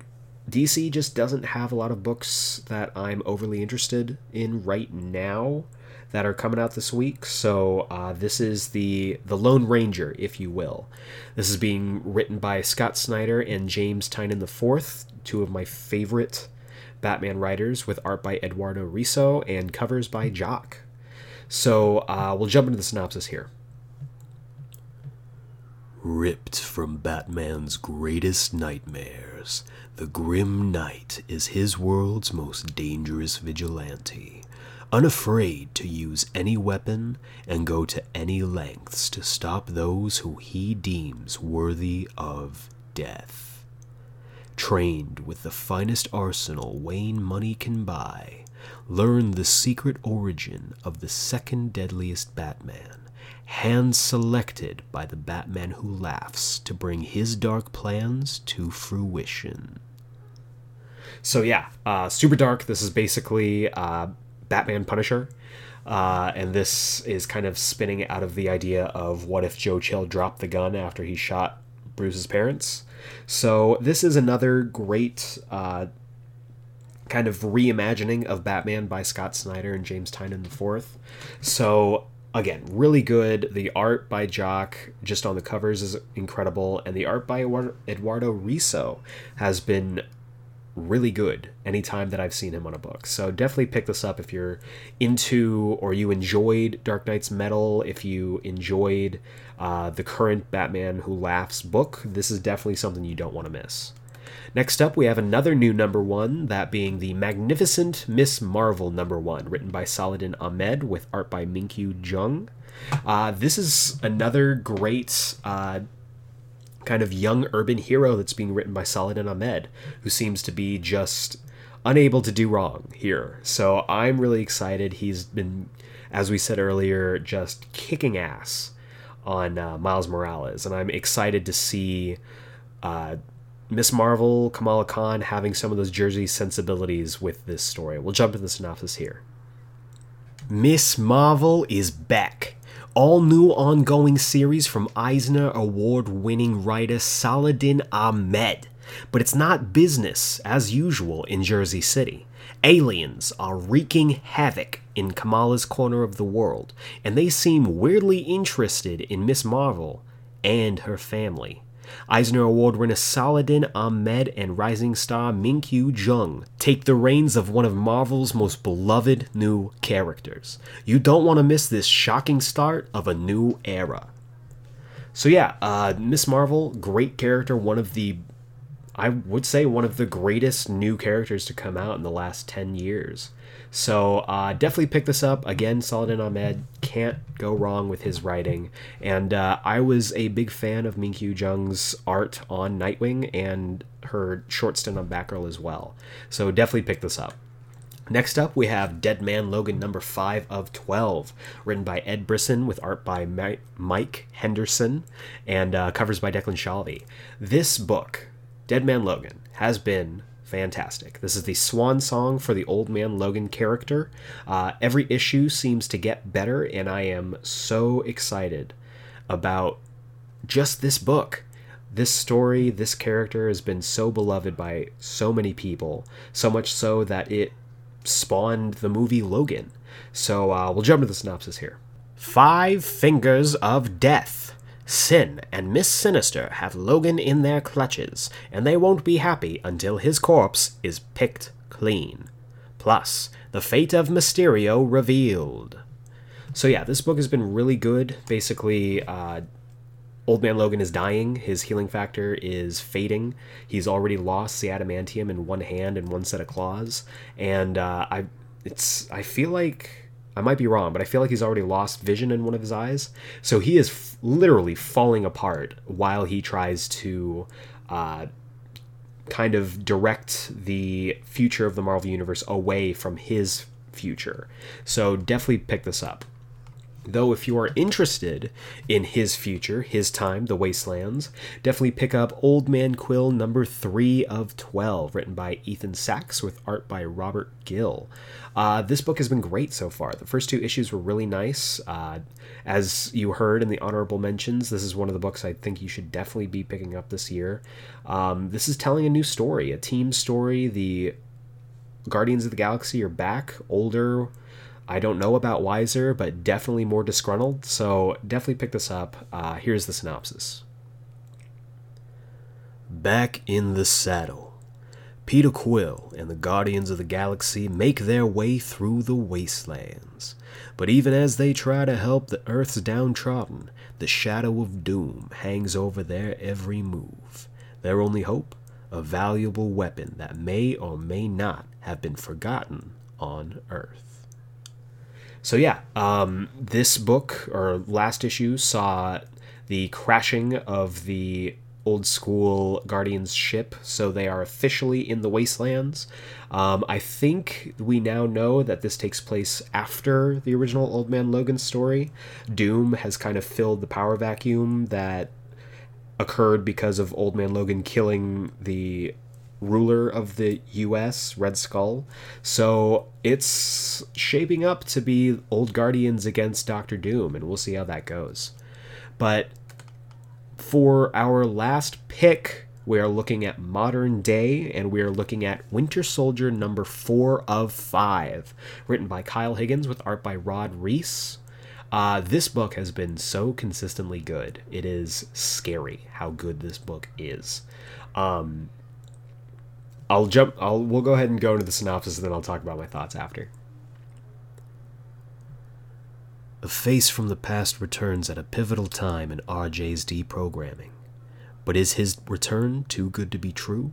DC just doesn't have a lot of books that I'm overly interested in right now that are coming out this week. So uh, this is the the Lone Ranger, if you will. This is being written by Scott Snyder and James Tynion IV, two of my favorite Batman writers, with art by Eduardo Risso and covers by Jock. So uh, we'll jump into the synopsis here. Ripped from Batman's greatest nightmares, the Grim Knight is his world's most dangerous vigilante, unafraid to use any weapon and go to any lengths to stop those who he deems worthy of death. Trained with the finest arsenal Wayne money can buy, learn the secret origin of the second deadliest Batman hand selected by the Batman who laughs to bring his dark plans to fruition. So yeah, uh, super dark. This is basically uh, Batman Punisher, uh, and this is kind of spinning out of the idea of what if Joe Chill dropped the gun after he shot Bruce's parents. So this is another great uh, kind of reimagining of Batman by Scott Snyder and James Tynion IV. So again, really good. The art by Jock, just on the covers, is incredible, and the art by Eduardo Risso has been really good anytime that I've seen him on a book. So definitely pick this up if you're into or you enjoyed Dark Nights Metal, if you enjoyed uh, the current Batman Who Laughs book. This is definitely something you don't want to miss. Next up, we have another new number one, that being the Magnificent Miss Marvel number one, written by Saladin Ahmed with art by Minkyu Jung. Uh, this is another great uh, kind of young urban hero that's being written by Saladin Ahmed, who seems to be just unable to do wrong here. So I'm really excited. He's been, as we said earlier, just kicking ass on uh, Miles Morales, and I'm excited to see uh, Miss Marvel, Kamala Khan having some of those Jersey sensibilities with this story. We'll jump into the synopsis here. Miss Marvel is back. All new ongoing series from Eisner Award winning writer Saladin Ahmed. But it's not business as usual in Jersey City. Aliens are wreaking havoc in Kamala's corner of the world, and they seem weirdly interested in Miss Marvel and her family. Eisner Award winner Saladin Ahmed and rising star Minkyu Jung take the reins of one of Marvel's most beloved new characters. You don't want to miss this shocking start of a new era. So yeah, uh, Miss Marvel, great character, one of the I would say one of the greatest new characters to come out in the last 10 years. So uh, definitely pick this up. Again, Saladin Ahmed can't go wrong with his writing. And uh, I was a big fan of Minkyu Jung's art on Nightwing and her short stint on Batgirl as well. So definitely pick this up. Next up, we have Dead Man Logan number 5 of 12, written by Ed Brisson with art by Mike Henderson and uh, covers by Declan Shalvey. This book, Dead Man Logan, has been fantastic. This is the swan song for the Old Man Logan character. Uh, every issue seems to get better, and I am so excited about just this book. This story, this character has been so beloved by so many people, so much so that it spawned the movie Logan. So uh, we'll jump to the synopsis here. Five Fingers of Death. Sin and Miss Sinister have Logan in their clutches, and they won't be happy until his corpse is picked clean. Plus, the fate of Mysterio revealed. So, yeah, this book has been really good. Basically, uh, Old Man Logan is dying. His healing factor is fading. He's already lost the adamantium in one hand and one set of claws. And uh, I, it's I feel like I might be wrong, but I feel like he's already lost vision in one of his eyes. So he is f- literally falling apart while he tries to uh, kind of direct the future of the Marvel Universe away from his future. So definitely pick this up. Though, if you are interested in his future, his time, the Wastelands, definitely pick up Old Man Quill number 3 of 12, written by Ethan Sacks with art by Robert Gill. Uh, this book has been great so far. The first two issues were really nice. Uh, as you heard in the honorable mentions, this is one of the books I think you should definitely be picking up this year. Um, this is telling a new story, a team story. The Guardians of the Galaxy are back, older I don't know about Wiser, but definitely more disgruntled, so definitely pick this up. Uh, here's the synopsis Back in the saddle, Peter Quill and the Guardians of the Galaxy make their way through the wastelands. But even as they try to help the Earth's downtrodden, the shadow of doom hangs over their every move. Their only hope? A valuable weapon that may or may not have been forgotten on Earth. So yeah, um, this book or last issue saw the crashing of the old school Guardians ship, so they are officially in the wastelands. Um, I think we now know that this takes place after the original Old Man Logan story. Doom has kind of filled the power vacuum that occurred because of Old Man Logan killing the ruler of the US, Red Skull. So it's shaping up to be Old Guardians against Doctor Doom, and we'll see how that goes. But for our last pick, we are looking at modern day, and we are looking at Winter Soldier number four of five, written by Kyle Higgins with art by Rod Reis. Uh, this book has been so consistently good. It is scary how good this book is. Um, I'll jump. I'll we'll go ahead and go into the synopsis, and then I'll talk about my thoughts after. A face from the past returns at a pivotal time in RJ's deprogramming. But is his return too good to be true?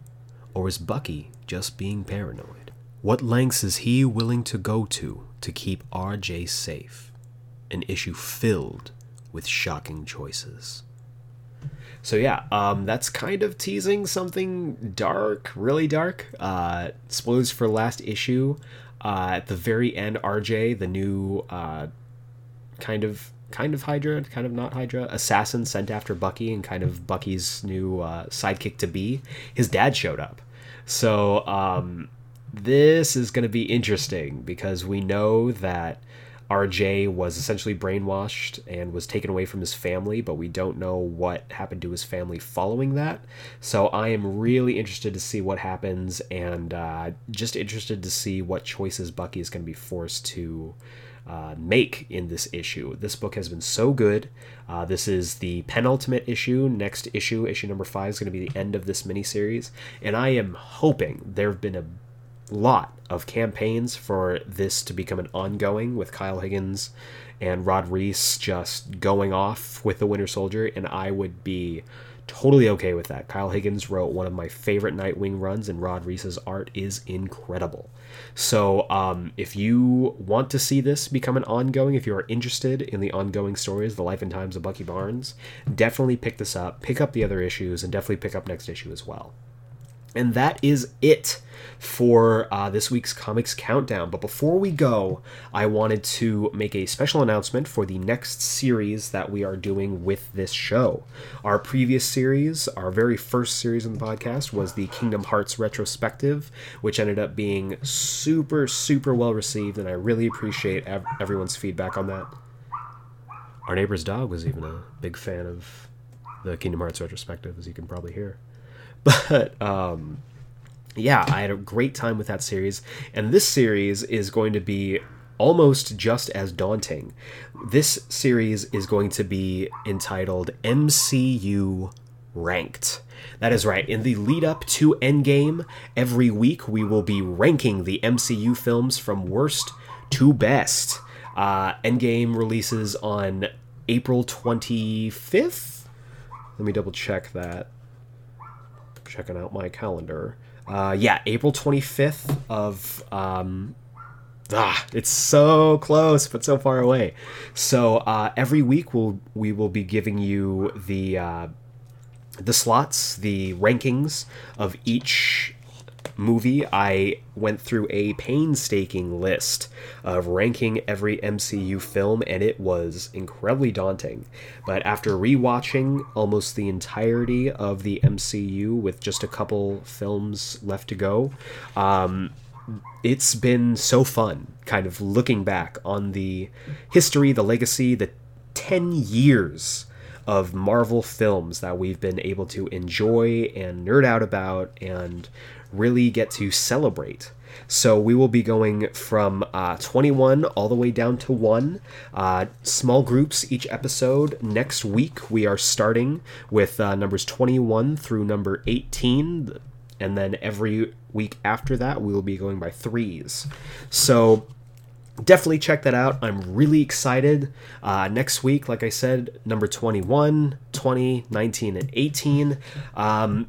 Or is Bucky just being paranoid? What lengths is he willing to go to to keep RJ safe? An issue filled with shocking choices. So yeah, um, that's kind of teasing something dark, really dark. Uh, spoilers for last issue. Uh, at the very end, RJ, the new uh, kind of kind of Hydra, kind of not Hydra, assassin sent after Bucky and kind of Bucky's new uh, sidekick to be, his dad showed up. So um, this is going to be interesting because we know that RJ was essentially brainwashed and was taken away from his family, but we don't know what happened to his family following that. So I am really interested to see what happens and uh, just interested to see what choices Bucky is going to be forced to uh, make in this issue. This book has been so good. Uh, this is the penultimate issue. Next issue, issue number five, is going to be the end of this miniseries. And I am hoping there have been a lot of campaigns for this to become an ongoing with Kyle Higgins and Rod Reis just going off with the Winter Soldier, and I would be totally okay with that. Kyle Higgins wrote one of my favorite Nightwing runs, and Rod Reis's art is incredible. So, um, if you want to see this become an ongoing, if you are interested in the ongoing stories, the life and times of Bucky Barnes, definitely pick this up, pick up the other issues, and definitely pick up next issue as well. And that is it for uh, this week's Comics Countdown. But before we go, I wanted to make a special announcement for the next series that we are doing with this show. Our previous series, our very first series in the podcast, was the Kingdom Hearts retrospective, which ended up being super, super well received, and I really appreciate ev- everyone's feedback on that. Our neighbor's dog was even a big fan of the Kingdom Hearts retrospective, as you can probably hear. (laughs) But um, yeah, I had a great time with that series, and this series is going to be almost just as daunting. This series is going to be entitled MCU Ranked. That is right. In the lead up to Endgame, every week we will be ranking the MCU films from worst to best. Uh, Endgame releases on April 25th. Let me double check that checking out my calendar. Uh, yeah, April 25th of um, ah, it's so close but so far away. So uh, every week we'll we will be giving you the uh, the slots, the rankings of each movie, I went through a painstaking list of ranking every MCU film, and it was incredibly daunting. But after rewatching almost the entirety of the MCU with just a couple films left to go, um, it's been so fun kind of looking back on the history, the legacy, the 10 years of Marvel films that we've been able to enjoy and nerd out about and really get to celebrate. So we will be going from uh, 21 all the way down to 1. Uh, small groups each episode. Next week we are starting with uh, numbers 21 through number 18. And then every week after that we will be going by threes. So definitely check that out. I'm really excited. Uh, next week, like I said, number 21, 20, 19, and 18. Um,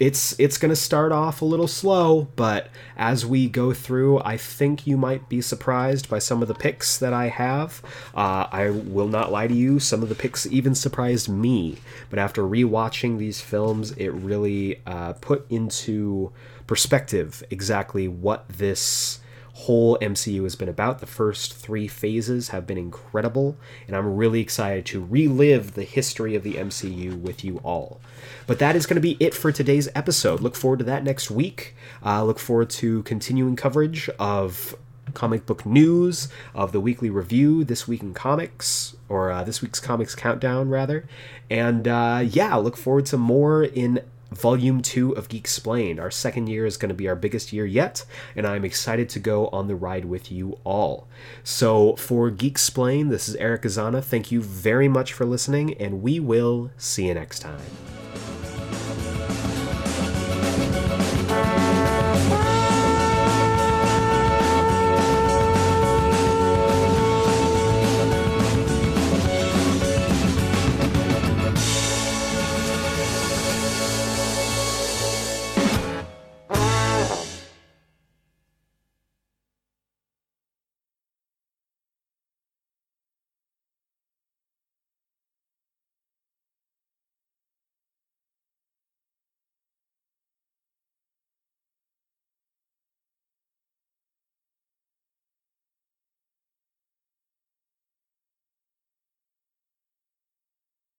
it's it's going to start off a little slow, but as we go through, I think you might be surprised by some of the picks that I have. Uh, I will not lie to you; some of the picks even surprised me. But after rewatching these films, it really uh, put into perspective exactly what this whole MCU has been about. The first three phases have been incredible, and I'm really excited to relive the history of the MCU with you all. But that is going to be it for today's episode. Look forward to that next week. Uh, look forward to continuing coverage of comic book news, of the weekly review, This Week in Comics, or uh, this week's Comics Countdown, rather. And uh, yeah, look forward to more in Volume 2 of Geek Explained. Our second year is going to be our biggest year yet, and I'm excited to go on the ride with you all. So, for Geek Explained, this is Eric Azana. Thank you very much for listening, and we will see you next time.